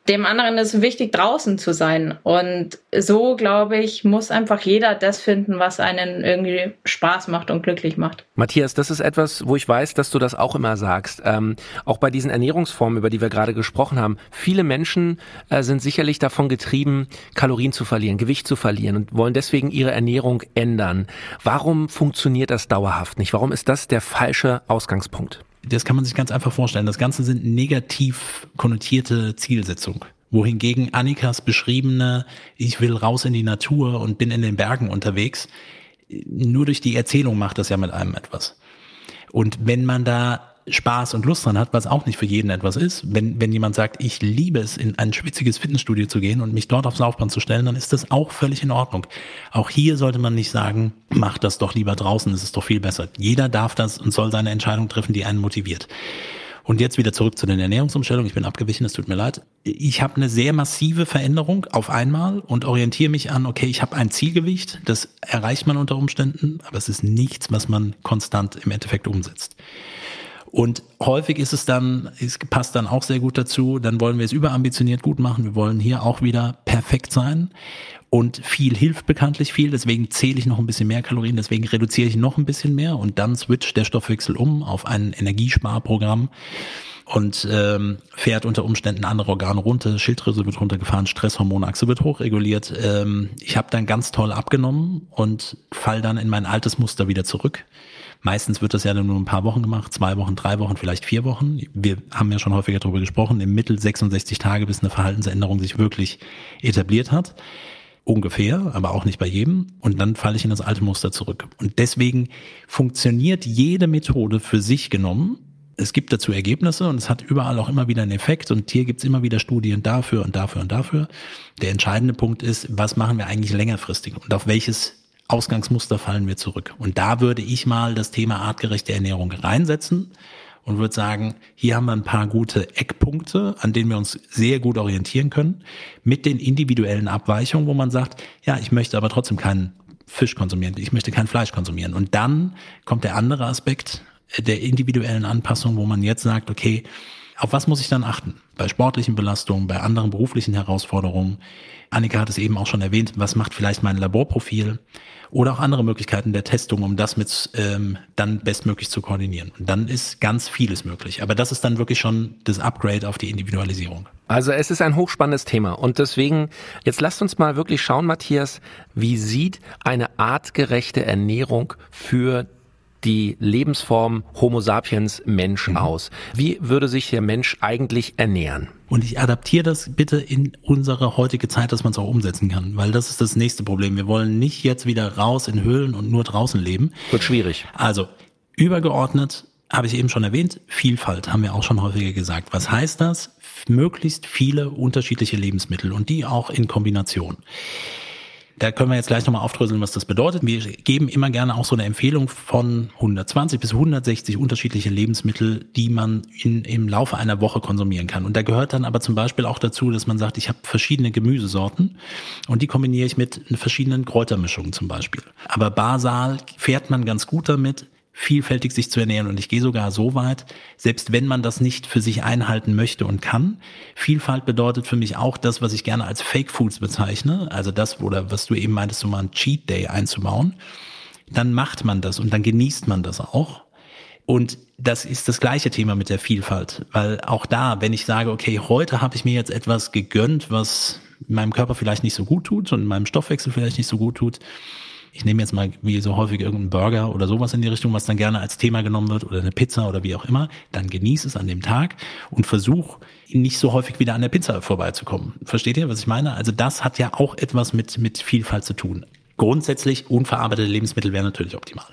Dem anderen ist wichtig, draußen zu sein. Und so, glaube ich, muss einfach jeder das finden, was einen irgendwie Spaß macht und glücklich macht. Matthias, das ist etwas, wo ich weiß, dass du das auch immer sagst. Ähm, auch bei diesen Ernährungsformen, über die wir gerade gesprochen haben. Viele Menschen äh, sind sicherlich davon getrieben, Kalorien zu verlieren, Gewicht zu verlieren und wollen deswegen ihre Ernährung ändern. Warum funktioniert das dauerhaft nicht? Warum ist das der falsche Ausgangspunkt? Das kann man sich ganz einfach vorstellen. Das Ganze sind negativ konnotierte Zielsetzungen. Wohingegen Annikas beschriebene, ich will raus in die Natur und bin in den Bergen unterwegs, nur durch die Erzählung macht das ja mit einem etwas. Und wenn man da Spaß und Lust dran hat, was auch nicht für jeden etwas ist. Wenn, wenn jemand sagt, ich liebe es, in ein schwitziges Fitnessstudio zu gehen und mich dort aufs Laufband zu stellen, dann ist das auch völlig in Ordnung. Auch hier sollte man nicht sagen, mach das doch lieber draußen, es ist doch viel besser. Jeder darf das und soll seine Entscheidung treffen, die einen motiviert. Und jetzt wieder zurück zu den Ernährungsumstellungen. Ich bin abgewichen, es tut mir leid. Ich habe eine sehr massive Veränderung auf einmal und orientiere mich an, okay, ich habe ein Zielgewicht, das erreicht man unter Umständen, aber es ist nichts, was man konstant im Endeffekt umsetzt. Und häufig ist es dann, es passt dann auch sehr gut dazu, dann wollen wir es überambitioniert gut machen. Wir wollen hier auch wieder perfekt sein. Und viel hilft bekanntlich viel, deswegen zähle ich noch ein bisschen mehr Kalorien, deswegen reduziere ich noch ein bisschen mehr und dann switcht der Stoffwechsel um auf ein Energiesparprogramm und ähm, fährt unter Umständen andere Organe runter, Schilddrüse wird runtergefahren, Stresshormonachse wird hochreguliert. Ähm, ich habe dann ganz toll abgenommen und fall dann in mein altes Muster wieder zurück. Meistens wird das ja nur ein paar Wochen gemacht, zwei Wochen, drei Wochen, vielleicht vier Wochen. Wir haben ja schon häufiger darüber gesprochen, im Mittel 66 Tage, bis eine Verhaltensänderung sich wirklich etabliert hat. Ungefähr, aber auch nicht bei jedem. Und dann falle ich in das alte Muster zurück. Und deswegen funktioniert jede Methode für sich genommen es gibt dazu Ergebnisse und es hat überall auch immer wieder einen Effekt und hier gibt es immer wieder Studien dafür und dafür und dafür. Der entscheidende Punkt ist, was machen wir eigentlich längerfristig und auf welches Ausgangsmuster fallen wir zurück. Und da würde ich mal das Thema artgerechte Ernährung reinsetzen und würde sagen, hier haben wir ein paar gute Eckpunkte, an denen wir uns sehr gut orientieren können, mit den individuellen Abweichungen, wo man sagt, ja, ich möchte aber trotzdem keinen Fisch konsumieren, ich möchte kein Fleisch konsumieren. Und dann kommt der andere Aspekt, der individuellen Anpassung, wo man jetzt sagt, okay, auf was muss ich dann achten? Bei sportlichen Belastungen, bei anderen beruflichen Herausforderungen. Annika hat es eben auch schon erwähnt, was macht vielleicht mein Laborprofil oder auch andere Möglichkeiten der Testung, um das mit ähm, dann bestmöglich zu koordinieren. Und dann ist ganz vieles möglich. Aber das ist dann wirklich schon das Upgrade auf die Individualisierung. Also es ist ein hochspannendes Thema und deswegen, jetzt lasst uns mal wirklich schauen, Matthias, wie sieht eine artgerechte Ernährung für die Lebensform Homo sapiens Mensch mhm. aus? Wie würde sich der Mensch eigentlich ernähren? Und ich adaptiere das bitte in unsere heutige Zeit, dass man es auch umsetzen kann, weil das ist das nächste Problem. Wir wollen nicht jetzt wieder raus in Höhlen und nur draußen leben. Wird schwierig. Also übergeordnet habe ich eben schon erwähnt, Vielfalt haben wir auch schon häufiger gesagt. Was heißt das? Möglichst viele unterschiedliche Lebensmittel und die auch in Kombination. Da können wir jetzt gleich nochmal aufdröseln, was das bedeutet. Wir geben immer gerne auch so eine Empfehlung von 120 bis 160 unterschiedliche Lebensmittel, die man in, im Laufe einer Woche konsumieren kann. Und da gehört dann aber zum Beispiel auch dazu, dass man sagt, ich habe verschiedene Gemüsesorten und die kombiniere ich mit verschiedenen Kräutermischungen zum Beispiel. Aber basal fährt man ganz gut damit, vielfältig sich zu ernähren. Und ich gehe sogar so weit, selbst wenn man das nicht für sich einhalten möchte und kann. Vielfalt bedeutet für mich auch das, was ich gerne als Fake Foods bezeichne. Also das, oder was du eben meintest, so mal ein Cheat Day einzubauen. Dann macht man das und dann genießt man das auch. Und das ist das gleiche Thema mit der Vielfalt, weil auch da, wenn ich sage, okay, heute habe ich mir jetzt etwas gegönnt, was meinem Körper vielleicht nicht so gut tut und meinem Stoffwechsel vielleicht nicht so gut tut, ich nehme jetzt mal wie so häufig irgendeinen Burger oder sowas in die Richtung, was dann gerne als Thema genommen wird oder eine Pizza oder wie auch immer, dann genieße es an dem Tag und versuch nicht so häufig wieder an der Pizza vorbeizukommen. Versteht ihr, was ich meine? Also das hat ja auch etwas mit, mit Vielfalt zu tun. Grundsätzlich unverarbeitete Lebensmittel wären natürlich optimal.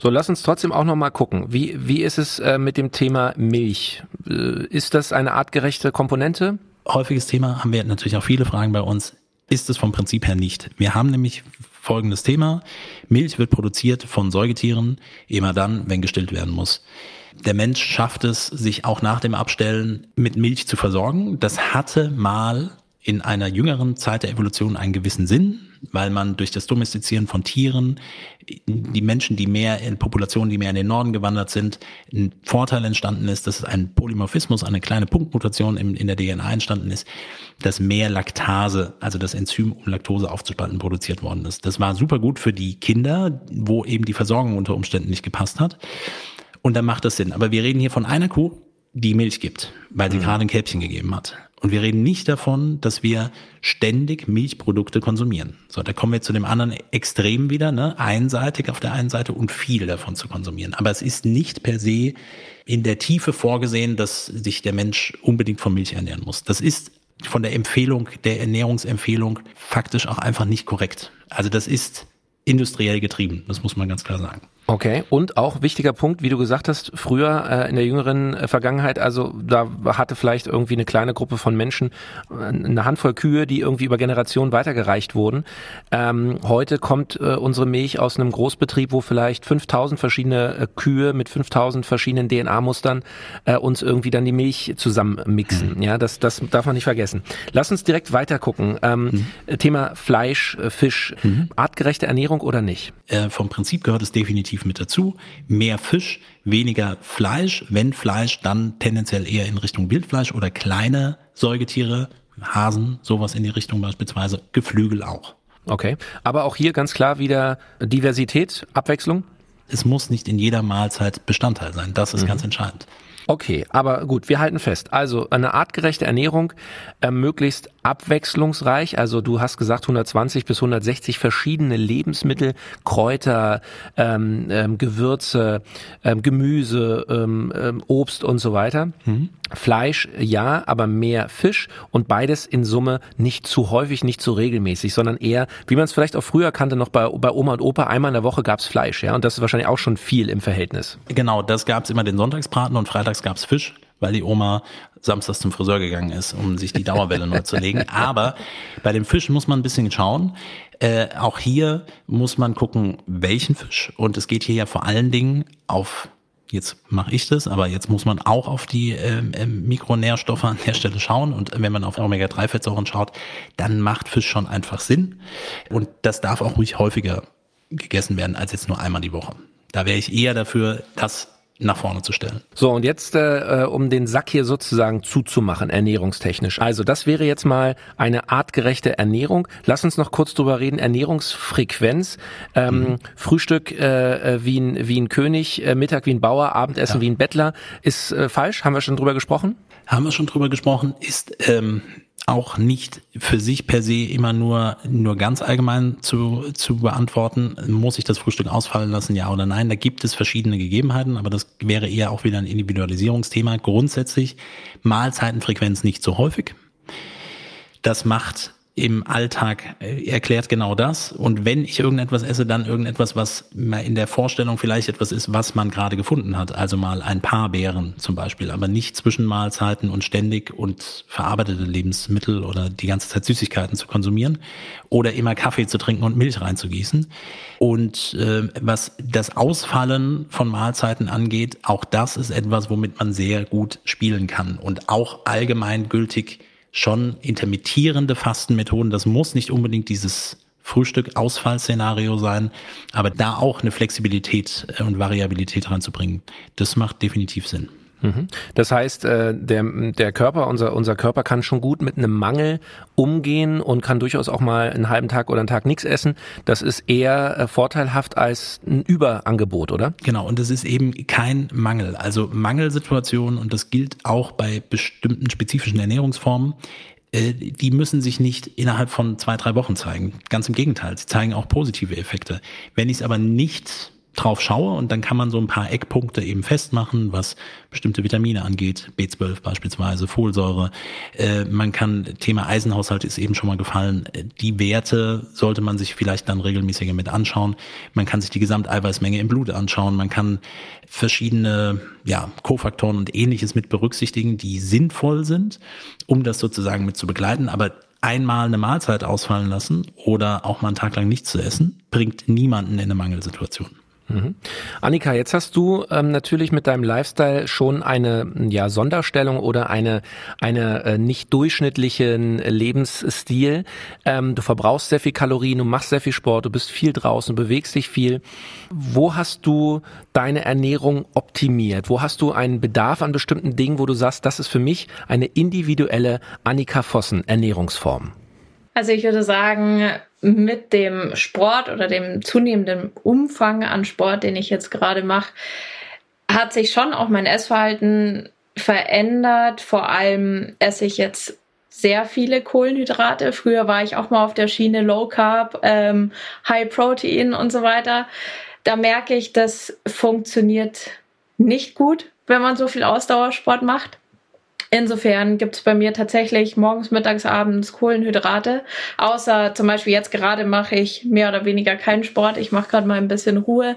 So, lass uns trotzdem auch nochmal gucken. Wie, wie ist es äh, mit dem Thema Milch? Äh, ist das eine artgerechte Komponente? Häufiges Thema, haben wir natürlich auch viele Fragen bei uns. Ist es vom Prinzip her nicht. Wir haben nämlich folgendes Thema. Milch wird produziert von Säugetieren immer dann, wenn gestillt werden muss. Der Mensch schafft es, sich auch nach dem Abstellen mit Milch zu versorgen. Das hatte mal in einer jüngeren Zeit der Evolution einen gewissen Sinn, weil man durch das Domestizieren von Tieren die Menschen, die mehr in Populationen, die mehr in den Norden gewandert sind, ein Vorteil entstanden ist, dass es ein Polymorphismus, eine kleine Punktmutation in, in der DNA entstanden ist, dass mehr Laktase, also das Enzym, um Laktose aufzuspalten, produziert worden ist. Das war super gut für die Kinder, wo eben die Versorgung unter Umständen nicht gepasst hat. Und dann macht das Sinn. Aber wir reden hier von einer Kuh, die Milch gibt, weil sie mhm. gerade ein Kälbchen gegeben hat. Und wir reden nicht davon, dass wir ständig Milchprodukte konsumieren. So, da kommen wir zu dem anderen Extrem wieder, ne? einseitig auf der einen Seite und viel davon zu konsumieren. Aber es ist nicht per se in der Tiefe vorgesehen, dass sich der Mensch unbedingt von Milch ernähren muss. Das ist von der Empfehlung, der Ernährungsempfehlung faktisch auch einfach nicht korrekt. Also das ist industriell getrieben, das muss man ganz klar sagen. Okay, und auch wichtiger Punkt, wie du gesagt hast, früher äh, in der jüngeren äh, Vergangenheit, also da hatte vielleicht irgendwie eine kleine Gruppe von Menschen äh, eine Handvoll Kühe, die irgendwie über Generationen weitergereicht wurden. Ähm, heute kommt äh, unsere Milch aus einem Großbetrieb, wo vielleicht 5000 verschiedene äh, Kühe mit 5000 verschiedenen DNA-Mustern äh, uns irgendwie dann die Milch zusammenmixen. Mhm. Ja, das, das darf man nicht vergessen. Lass uns direkt weiter gucken. Ähm, mhm. Thema Fleisch, Fisch, mhm. artgerechte Ernährung oder nicht? vom Prinzip gehört es definitiv definitiv mit dazu. Mehr Fisch, weniger Fleisch. Wenn Fleisch, dann tendenziell eher in Richtung Wildfleisch oder kleine Säugetiere, Hasen, sowas in die Richtung beispielsweise, Geflügel auch. Okay, aber auch hier ganz klar wieder Diversität, Abwechslung? Es muss nicht in jeder Mahlzeit Bestandteil sein. Das ist mhm. ganz entscheidend. Okay, aber gut, wir halten fest. Also eine artgerechte Ernährung, äh, möglichst abwechslungsreich. Also du hast gesagt 120 bis 160 verschiedene Lebensmittel, Kräuter, ähm, ähm, Gewürze, ähm, Gemüse, ähm, ähm, Obst und so weiter. Mhm. Fleisch ja, aber mehr Fisch und beides in Summe nicht zu häufig, nicht zu regelmäßig, sondern eher, wie man es vielleicht auch früher kannte, noch bei, bei Oma und Opa, einmal in der Woche gab's Fleisch, ja, und das ist wahrscheinlich auch schon viel im Verhältnis. Genau, das gab's immer den Sonntagsbraten und freitags gab's Fisch weil die Oma samstags zum Friseur gegangen ist, um sich die Dauerwelle neu zu legen. Aber bei dem Fisch muss man ein bisschen schauen. Äh, auch hier muss man gucken, welchen Fisch. Und es geht hier ja vor allen Dingen auf jetzt mache ich das, aber jetzt muss man auch auf die ähm, ähm Mikronährstoffe an der Stelle schauen. Und wenn man auf Omega-3-Fettsäuren schaut, dann macht Fisch schon einfach Sinn. Und das darf auch ruhig häufiger gegessen werden als jetzt nur einmal die Woche. Da wäre ich eher dafür, das nach vorne zu stellen. So, und jetzt, äh, äh, um den Sack hier sozusagen zuzumachen, ernährungstechnisch. Also das wäre jetzt mal eine artgerechte Ernährung. Lass uns noch kurz drüber reden. Ernährungsfrequenz. Ähm, mhm. Frühstück äh, äh, wie, ein, wie ein König, äh, Mittag wie ein Bauer, Abendessen ja. wie ein Bettler. Ist äh, falsch? Haben wir schon drüber gesprochen? Haben wir schon drüber gesprochen. Ist ähm, auch nicht für sich per se immer nur, nur ganz allgemein zu, zu beantworten. Muss ich das Frühstück ausfallen lassen, ja oder nein? Da gibt es verschiedene Gegebenheiten, aber das wäre eher auch wieder ein Individualisierungsthema. Grundsätzlich Mahlzeitenfrequenz nicht so häufig. Das macht im Alltag äh, erklärt genau das. Und wenn ich irgendetwas esse, dann irgendetwas, was in der Vorstellung vielleicht etwas ist, was man gerade gefunden hat. Also mal ein paar Beeren zum Beispiel, aber nicht zwischen Mahlzeiten und ständig und verarbeitete Lebensmittel oder die ganze Zeit Süßigkeiten zu konsumieren oder immer Kaffee zu trinken und Milch reinzugießen. Und äh, was das Ausfallen von Mahlzeiten angeht, auch das ist etwas, womit man sehr gut spielen kann und auch allgemein gültig schon intermittierende Fastenmethoden. Das muss nicht unbedingt dieses Frühstück-Ausfallszenario sein, aber da auch eine Flexibilität äh, und Variabilität reinzubringen, das macht definitiv Sinn. Mhm. Das heißt, äh, der, der Körper, unser, unser Körper kann schon gut mit einem Mangel umgehen und kann durchaus auch mal einen halben Tag oder einen Tag nichts essen. Das ist eher äh, vorteilhaft als ein Überangebot, oder? Genau, und es ist eben kein Mangel. Also Mangelsituationen, und das gilt auch bei bestimmten spezifischen Ernährungsformen, äh, die müssen sich nicht innerhalb von zwei, drei Wochen zeigen. Ganz im Gegenteil, sie zeigen auch positive Effekte. Wenn ich es aber nicht drauf schaue und dann kann man so ein paar Eckpunkte eben festmachen, was bestimmte Vitamine angeht, B12 beispielsweise, Folsäure. Äh, man kann, Thema Eisenhaushalt ist eben schon mal gefallen, die Werte sollte man sich vielleicht dann regelmäßiger mit anschauen. Man kann sich die Gesamteiweißmenge im Blut anschauen, man kann verschiedene ja, Kofaktoren und ähnliches mit berücksichtigen, die sinnvoll sind, um das sozusagen mit zu begleiten, aber einmal eine Mahlzeit ausfallen lassen oder auch mal einen Tag lang nichts zu essen, bringt niemanden in eine Mangelsituation. Mhm. Annika, jetzt hast du ähm, natürlich mit deinem Lifestyle schon eine ja, Sonderstellung oder eine, eine äh, nicht durchschnittlichen Lebensstil. Ähm, du verbrauchst sehr viel Kalorien, du machst sehr viel Sport, du bist viel draußen, bewegst dich viel. Wo hast du deine Ernährung optimiert? Wo hast du einen Bedarf an bestimmten Dingen, wo du sagst, das ist für mich eine individuelle Annika Vossen Ernährungsform? Also ich würde sagen, mit dem Sport oder dem zunehmenden Umfang an Sport, den ich jetzt gerade mache, hat sich schon auch mein Essverhalten verändert. Vor allem esse ich jetzt sehr viele Kohlenhydrate. Früher war ich auch mal auf der Schiene Low Carb, ähm, High Protein und so weiter. Da merke ich, das funktioniert nicht gut, wenn man so viel Ausdauersport macht. Insofern gibt es bei mir tatsächlich morgens, mittags, abends Kohlenhydrate. Außer zum Beispiel jetzt gerade mache ich mehr oder weniger keinen Sport. Ich mache gerade mal ein bisschen Ruhe.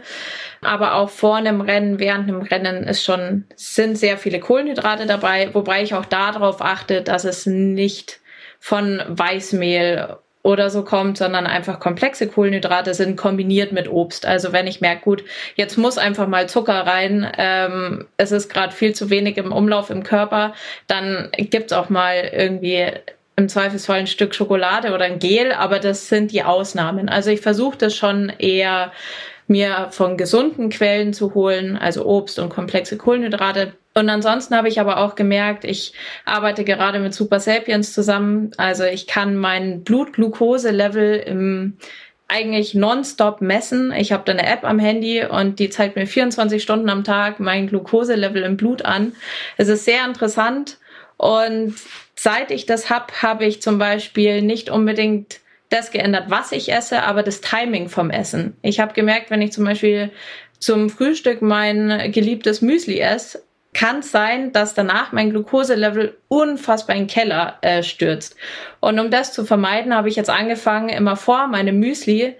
Aber auch vor einem Rennen, während einem Rennen ist schon, sind sehr viele Kohlenhydrate dabei, wobei ich auch darauf achte, dass es nicht von Weißmehl oder so kommt, sondern einfach komplexe Kohlenhydrate sind kombiniert mit Obst. Also wenn ich merke, gut, jetzt muss einfach mal Zucker rein, ähm, es ist gerade viel zu wenig im Umlauf im Körper, dann gibt's auch mal irgendwie im Zweifelsfall ein Stück Schokolade oder ein Gel, aber das sind die Ausnahmen. Also ich versuche das schon eher mir von gesunden Quellen zu holen, also Obst und komplexe Kohlenhydrate. Und ansonsten habe ich aber auch gemerkt, ich arbeite gerade mit Super Sapiens zusammen. Also ich kann mein Blutglucose-Level im eigentlich nonstop messen. Ich habe da eine App am Handy und die zeigt mir 24 Stunden am Tag mein Glukoselevel im Blut an. Es ist sehr interessant und seit ich das hab, habe ich zum Beispiel nicht unbedingt das geändert, was ich esse, aber das Timing vom Essen. Ich habe gemerkt, wenn ich zum Beispiel zum Frühstück mein geliebtes Müsli esse, kann es sein, dass danach mein Glukoselevel unfassbar in den Keller äh, stürzt. Und um das zu vermeiden, habe ich jetzt angefangen, immer vor meinem Müsli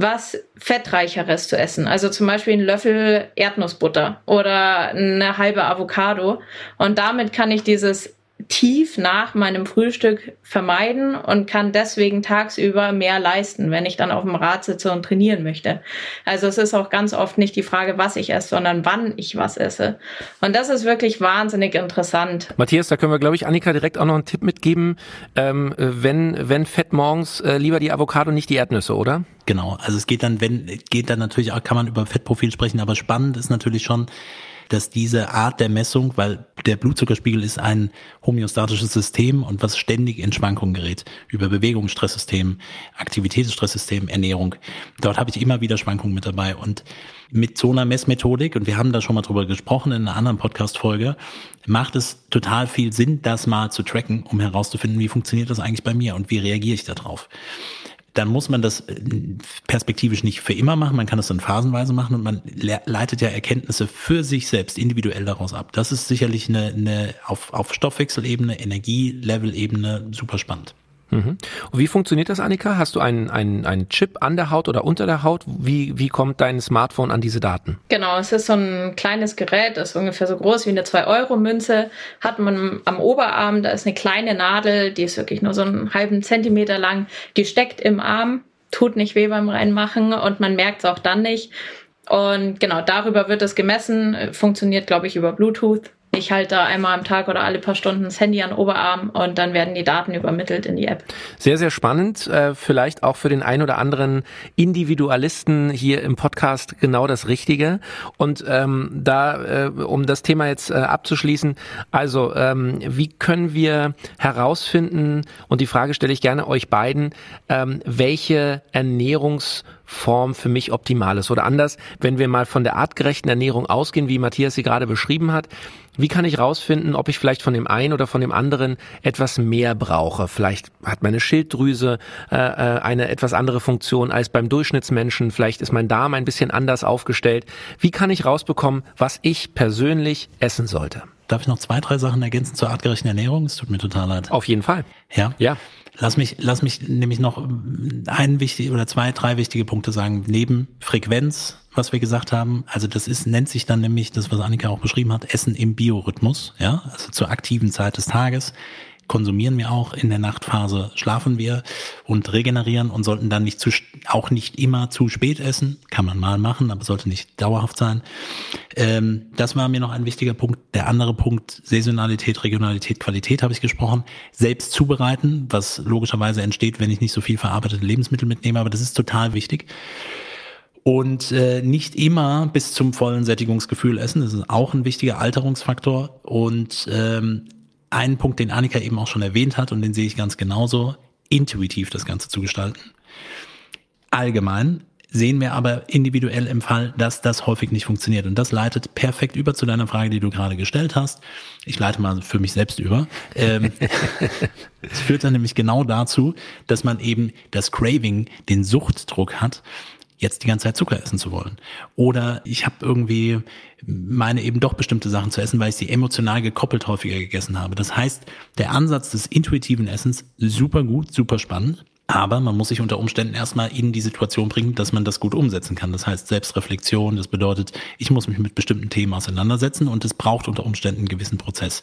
was fettreicheres zu essen. Also zum Beispiel einen Löffel Erdnussbutter oder eine halbe Avocado. Und damit kann ich dieses tief nach meinem Frühstück vermeiden und kann deswegen tagsüber mehr leisten, wenn ich dann auf dem Rad sitze und trainieren möchte. Also es ist auch ganz oft nicht die Frage, was ich esse, sondern wann ich was esse. Und das ist wirklich wahnsinnig interessant. Matthias, da können wir, glaube ich, Annika direkt auch noch einen Tipp mitgeben. Ähm, wenn, wenn Fett morgens, äh, lieber die Avocado, nicht die Erdnüsse, oder? Genau. Also es geht dann, wenn, geht dann natürlich auch, kann man über Fettprofil sprechen, aber spannend ist natürlich schon, dass diese Art der Messung, weil der Blutzuckerspiegel ist ein homöostatisches System und was ständig in Schwankungen gerät über Bewegungsstresssystem, Aktivitätsstresssystem, Ernährung. Dort habe ich immer wieder Schwankungen mit dabei und mit so einer Messmethodik, und wir haben da schon mal drüber gesprochen in einer anderen Podcast-Folge, macht es total viel Sinn, das mal zu tracken, um herauszufinden, wie funktioniert das eigentlich bei mir und wie reagiere ich darauf dann muss man das äh, perspektivisch nicht für immer machen, man kann das dann phasenweise machen und man leitet ja Erkenntnisse für sich selbst individuell daraus ab. Das ist sicherlich eine, eine auf, auf Stoffwechselebene, Energielevel-Ebene super spannend. Mhm. Und wie funktioniert das, Annika? Hast du einen, einen, einen Chip an der Haut oder unter der Haut? Wie, wie kommt dein Smartphone an diese Daten? Genau, es ist so ein kleines Gerät, das ist ungefähr so groß wie eine 2-Euro-Münze. Hat man am Oberarm, da ist eine kleine Nadel, die ist wirklich nur so einen halben Zentimeter lang. Die steckt im Arm, tut nicht weh beim Reinmachen und man merkt es auch dann nicht. Und genau, darüber wird es gemessen, funktioniert, glaube ich, über Bluetooth. Ich halte einmal am Tag oder alle paar Stunden das Handy an den Oberarm und dann werden die Daten übermittelt in die App. Sehr, sehr spannend. Äh, vielleicht auch für den ein oder anderen Individualisten hier im Podcast genau das Richtige. Und ähm, da, äh, um das Thema jetzt äh, abzuschließen, also ähm, wie können wir herausfinden, und die Frage stelle ich gerne euch beiden, ähm, welche Ernährungs Form für mich optimal ist. Oder anders, wenn wir mal von der artgerechten Ernährung ausgehen, wie Matthias sie gerade beschrieben hat, wie kann ich rausfinden, ob ich vielleicht von dem einen oder von dem anderen etwas mehr brauche? Vielleicht hat meine Schilddrüse äh, äh, eine etwas andere Funktion als beim Durchschnittsmenschen. Vielleicht ist mein Darm ein bisschen anders aufgestellt. Wie kann ich rausbekommen, was ich persönlich essen sollte? Darf ich noch zwei, drei Sachen ergänzen zur artgerechten Ernährung? Es tut mir total leid. Auf jeden Fall. Ja? Ja. Lass mich, lass mich nämlich noch einen wichtig oder zwei, drei wichtige Punkte sagen. Neben Frequenz, was wir gesagt haben, also das ist, nennt sich dann nämlich das, was Annika auch beschrieben hat, Essen im Biorhythmus, ja, also zur aktiven Zeit des Tages konsumieren wir auch. In der Nachtphase schlafen wir und regenerieren und sollten dann nicht zu, auch nicht immer zu spät essen. Kann man mal machen, aber sollte nicht dauerhaft sein. Ähm, das war mir noch ein wichtiger Punkt. Der andere Punkt, Saisonalität, Regionalität, Qualität habe ich gesprochen. Selbst zubereiten, was logischerweise entsteht, wenn ich nicht so viel verarbeitete Lebensmittel mitnehme, aber das ist total wichtig und äh, nicht immer bis zum vollen Sättigungsgefühl essen. Das ist auch ein wichtiger Alterungsfaktor und ähm, einen Punkt, den Annika eben auch schon erwähnt hat und den sehe ich ganz genauso, intuitiv das Ganze zu gestalten. Allgemein sehen wir aber individuell im Fall, dass das häufig nicht funktioniert. Und das leitet perfekt über zu deiner Frage, die du gerade gestellt hast. Ich leite mal für mich selbst über. Ähm, es führt dann nämlich genau dazu, dass man eben das Craving, den Suchtdruck hat, jetzt die ganze Zeit Zucker essen zu wollen. Oder ich habe irgendwie meine eben doch bestimmte Sachen zu essen, weil ich sie emotional gekoppelt häufiger gegessen habe. Das heißt, der Ansatz des intuitiven Essens super gut, super spannend. Aber man muss sich unter Umständen erstmal in die Situation bringen, dass man das gut umsetzen kann. Das heißt Selbstreflexion, das bedeutet, ich muss mich mit bestimmten Themen auseinandersetzen und es braucht unter Umständen einen gewissen Prozess.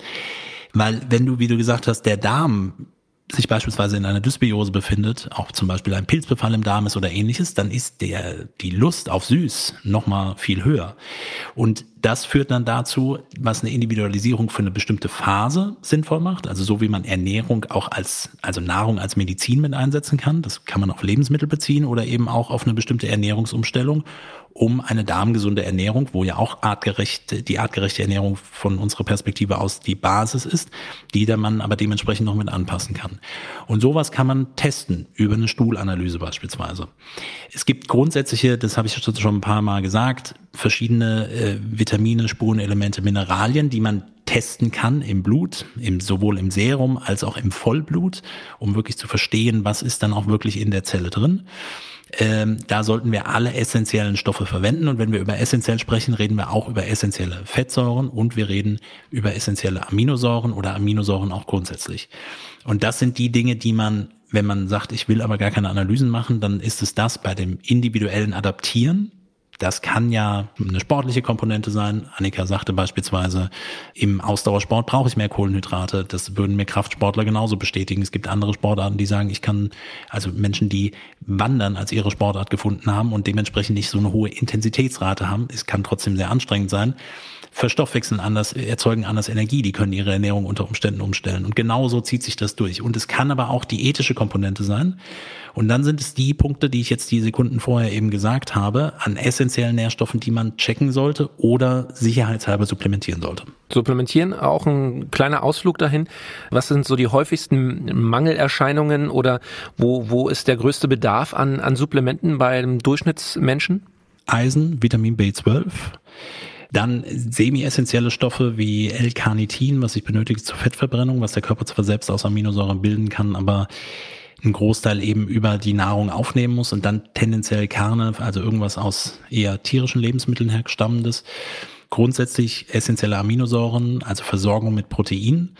Weil wenn du, wie du gesagt hast, der Darm sich beispielsweise in einer Dysbiose befindet, auch zum Beispiel ein Pilzbefall im Darm ist oder ähnliches, dann ist der, die Lust auf süß nochmal viel höher. Und das führt dann dazu, was eine Individualisierung für eine bestimmte Phase sinnvoll macht. Also so wie man Ernährung auch als, also Nahrung als Medizin mit einsetzen kann. Das kann man auf Lebensmittel beziehen oder eben auch auf eine bestimmte Ernährungsumstellung um eine darmgesunde Ernährung, wo ja auch artgerecht, die artgerechte Ernährung von unserer Perspektive aus die Basis ist, die der Mann aber dementsprechend noch mit anpassen kann. Und sowas kann man testen über eine Stuhlanalyse beispielsweise. Es gibt grundsätzliche, das habe ich schon ein paar Mal gesagt, verschiedene äh, Vitamine, Spurenelemente, Mineralien, die man testen kann im Blut, im, sowohl im Serum als auch im Vollblut, um wirklich zu verstehen, was ist dann auch wirklich in der Zelle drin. Ähm, da sollten wir alle essentiellen Stoffe verwenden. Und wenn wir über essentiell sprechen, reden wir auch über essentielle Fettsäuren und wir reden über essentielle Aminosäuren oder Aminosäuren auch grundsätzlich. Und das sind die Dinge, die man, wenn man sagt, ich will aber gar keine Analysen machen, dann ist es das bei dem individuellen Adaptieren das kann ja eine sportliche Komponente sein. Annika sagte beispielsweise, im Ausdauersport brauche ich mehr Kohlenhydrate. Das würden mir Kraftsportler genauso bestätigen. Es gibt andere Sportarten, die sagen, ich kann, also Menschen, die Wandern als ihre Sportart gefunden haben und dementsprechend nicht so eine hohe Intensitätsrate haben. Es kann trotzdem sehr anstrengend sein verstoffwechseln anders, erzeugen anders Energie, die können ihre Ernährung unter Umständen umstellen. Und genauso zieht sich das durch. Und es kann aber auch die ethische Komponente sein. Und dann sind es die Punkte, die ich jetzt die Sekunden vorher eben gesagt habe, an essentiellen Nährstoffen, die man checken sollte oder sicherheitshalber supplementieren sollte. Supplementieren, auch ein kleiner Ausflug dahin. Was sind so die häufigsten Mangelerscheinungen oder wo, wo ist der größte Bedarf an, an Supplementen beim Durchschnittsmenschen? Eisen, Vitamin B12. Dann semi-essentielle Stoffe wie L-Carnitin, was ich benötige zur Fettverbrennung, was der Körper zwar selbst aus Aminosäuren bilden kann, aber einen Großteil eben über die Nahrung aufnehmen muss und dann tendenziell Kerne, also irgendwas aus eher tierischen Lebensmitteln herstammendes. Grundsätzlich essentielle Aminosäuren, also Versorgung mit Protein,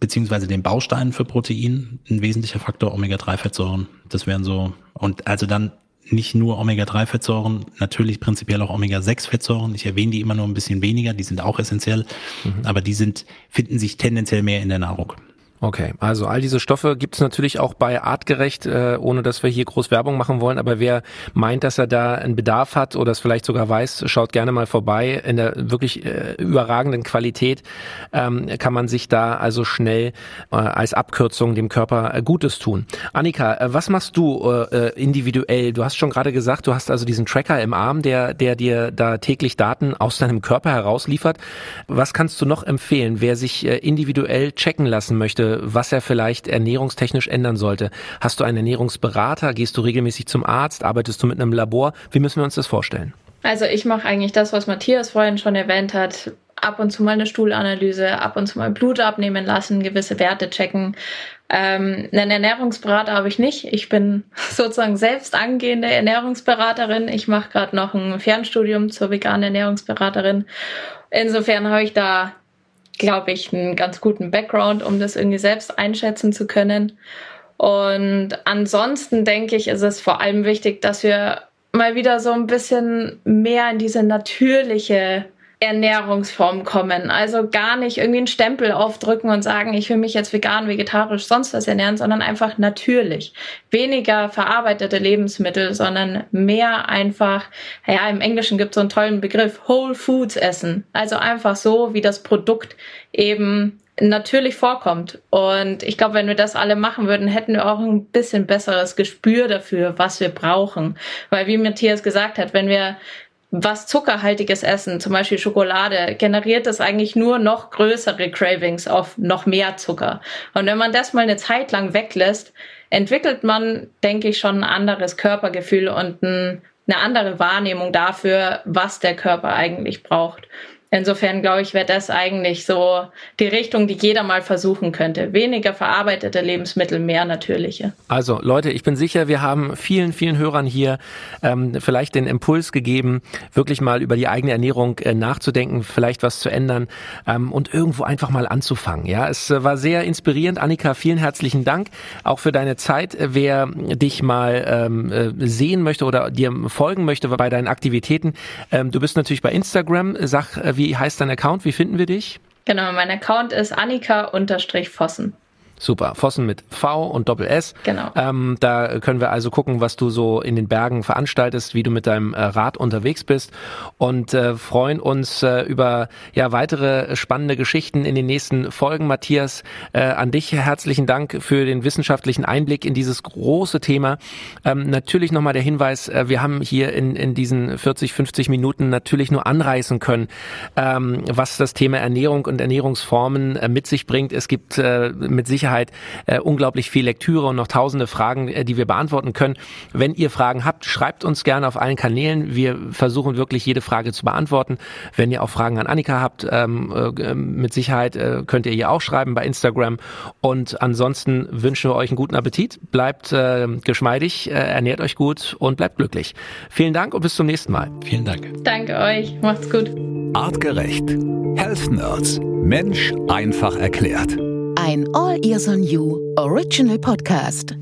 beziehungsweise den Bausteinen für Protein, ein wesentlicher Faktor Omega-3-Fettsäuren. Das wären so, und also dann nicht nur Omega-3-Fettsäuren, natürlich prinzipiell auch Omega-6-Fettsäuren. Ich erwähne die immer nur ein bisschen weniger, die sind auch essentiell, mhm. aber die sind, finden sich tendenziell mehr in der Nahrung. Okay, also all diese Stoffe gibt es natürlich auch bei Artgerecht, äh, ohne dass wir hier groß Werbung machen wollen. Aber wer meint, dass er da einen Bedarf hat oder es vielleicht sogar weiß, schaut gerne mal vorbei. In der wirklich äh, überragenden Qualität ähm, kann man sich da also schnell äh, als Abkürzung dem Körper äh, Gutes tun. Annika, äh, was machst du äh, individuell? Du hast schon gerade gesagt, du hast also diesen Tracker im Arm, der, der dir da täglich Daten aus deinem Körper herausliefert. Was kannst du noch empfehlen, wer sich äh, individuell checken lassen möchte? Was er vielleicht ernährungstechnisch ändern sollte. Hast du einen Ernährungsberater? Gehst du regelmäßig zum Arzt? Arbeitest du mit einem Labor? Wie müssen wir uns das vorstellen? Also ich mache eigentlich das, was Matthias vorhin schon erwähnt hat. Ab und zu mal eine Stuhlanalyse, ab und zu mal Blut abnehmen lassen, gewisse Werte checken. Ähm, einen Ernährungsberater habe ich nicht. Ich bin sozusagen selbst angehende Ernährungsberaterin. Ich mache gerade noch ein Fernstudium zur veganen Ernährungsberaterin. Insofern habe ich da glaube ich, einen ganz guten Background, um das irgendwie selbst einschätzen zu können. Und ansonsten denke ich, ist es vor allem wichtig, dass wir mal wieder so ein bisschen mehr in diese natürliche Ernährungsform kommen. Also gar nicht irgendwie einen Stempel aufdrücken und sagen, ich will mich jetzt vegan, vegetarisch, sonst was ernähren, sondern einfach natürlich. Weniger verarbeitete Lebensmittel, sondern mehr einfach, ja, im Englischen gibt es so einen tollen Begriff, Whole Foods essen. Also einfach so, wie das Produkt eben natürlich vorkommt. Und ich glaube, wenn wir das alle machen würden, hätten wir auch ein bisschen besseres Gespür dafür, was wir brauchen. Weil wie Matthias gesagt hat, wenn wir was zuckerhaltiges Essen, zum Beispiel Schokolade, generiert das eigentlich nur noch größere Cravings auf noch mehr Zucker. Und wenn man das mal eine Zeit lang weglässt, entwickelt man, denke ich, schon ein anderes Körpergefühl und ein, eine andere Wahrnehmung dafür, was der Körper eigentlich braucht. Insofern glaube ich, wäre das eigentlich so die Richtung, die jeder mal versuchen könnte. Weniger verarbeitete Lebensmittel, mehr natürliche. Also Leute, ich bin sicher, wir haben vielen, vielen Hörern hier ähm, vielleicht den Impuls gegeben, wirklich mal über die eigene Ernährung äh, nachzudenken, vielleicht was zu ändern ähm, und irgendwo einfach mal anzufangen. Ja, es äh, war sehr inspirierend. Annika, vielen herzlichen Dank auch für deine Zeit. Wer dich mal ähm, äh, sehen möchte oder dir folgen möchte bei deinen Aktivitäten, ähm, du bist natürlich bei Instagram. Sag, äh, wie heißt dein Account? Wie finden wir dich? Genau, mein Account ist Annika-Vossen. Super. Vossen mit V und Doppel S. Genau. Ähm, da können wir also gucken, was du so in den Bergen veranstaltest, wie du mit deinem äh, Rad unterwegs bist und äh, freuen uns äh, über ja weitere spannende Geschichten in den nächsten Folgen. Matthias, äh, an dich herzlichen Dank für den wissenschaftlichen Einblick in dieses große Thema. Ähm, natürlich nochmal der Hinweis, äh, wir haben hier in, in diesen 40, 50 Minuten natürlich nur anreißen können, ähm, was das Thema Ernährung und Ernährungsformen äh, mit sich bringt. Es gibt mit Sicherheit Sicherheit äh, unglaublich viel Lektüre und noch tausende Fragen, äh, die wir beantworten können. Wenn ihr Fragen habt, schreibt uns gerne auf allen Kanälen. Wir versuchen wirklich jede Frage zu beantworten. Wenn ihr auch Fragen an Annika habt, ähm, äh, mit Sicherheit äh, könnt ihr ihr auch schreiben bei Instagram. Und ansonsten wünschen wir euch einen guten Appetit. Bleibt äh, geschmeidig, äh, ernährt euch gut und bleibt glücklich. Vielen Dank und bis zum nächsten Mal. Vielen Dank. Danke euch. Macht's gut. Artgerecht. Health Nerds. Mensch einfach erklärt. Ein All Ears on You Original Podcast.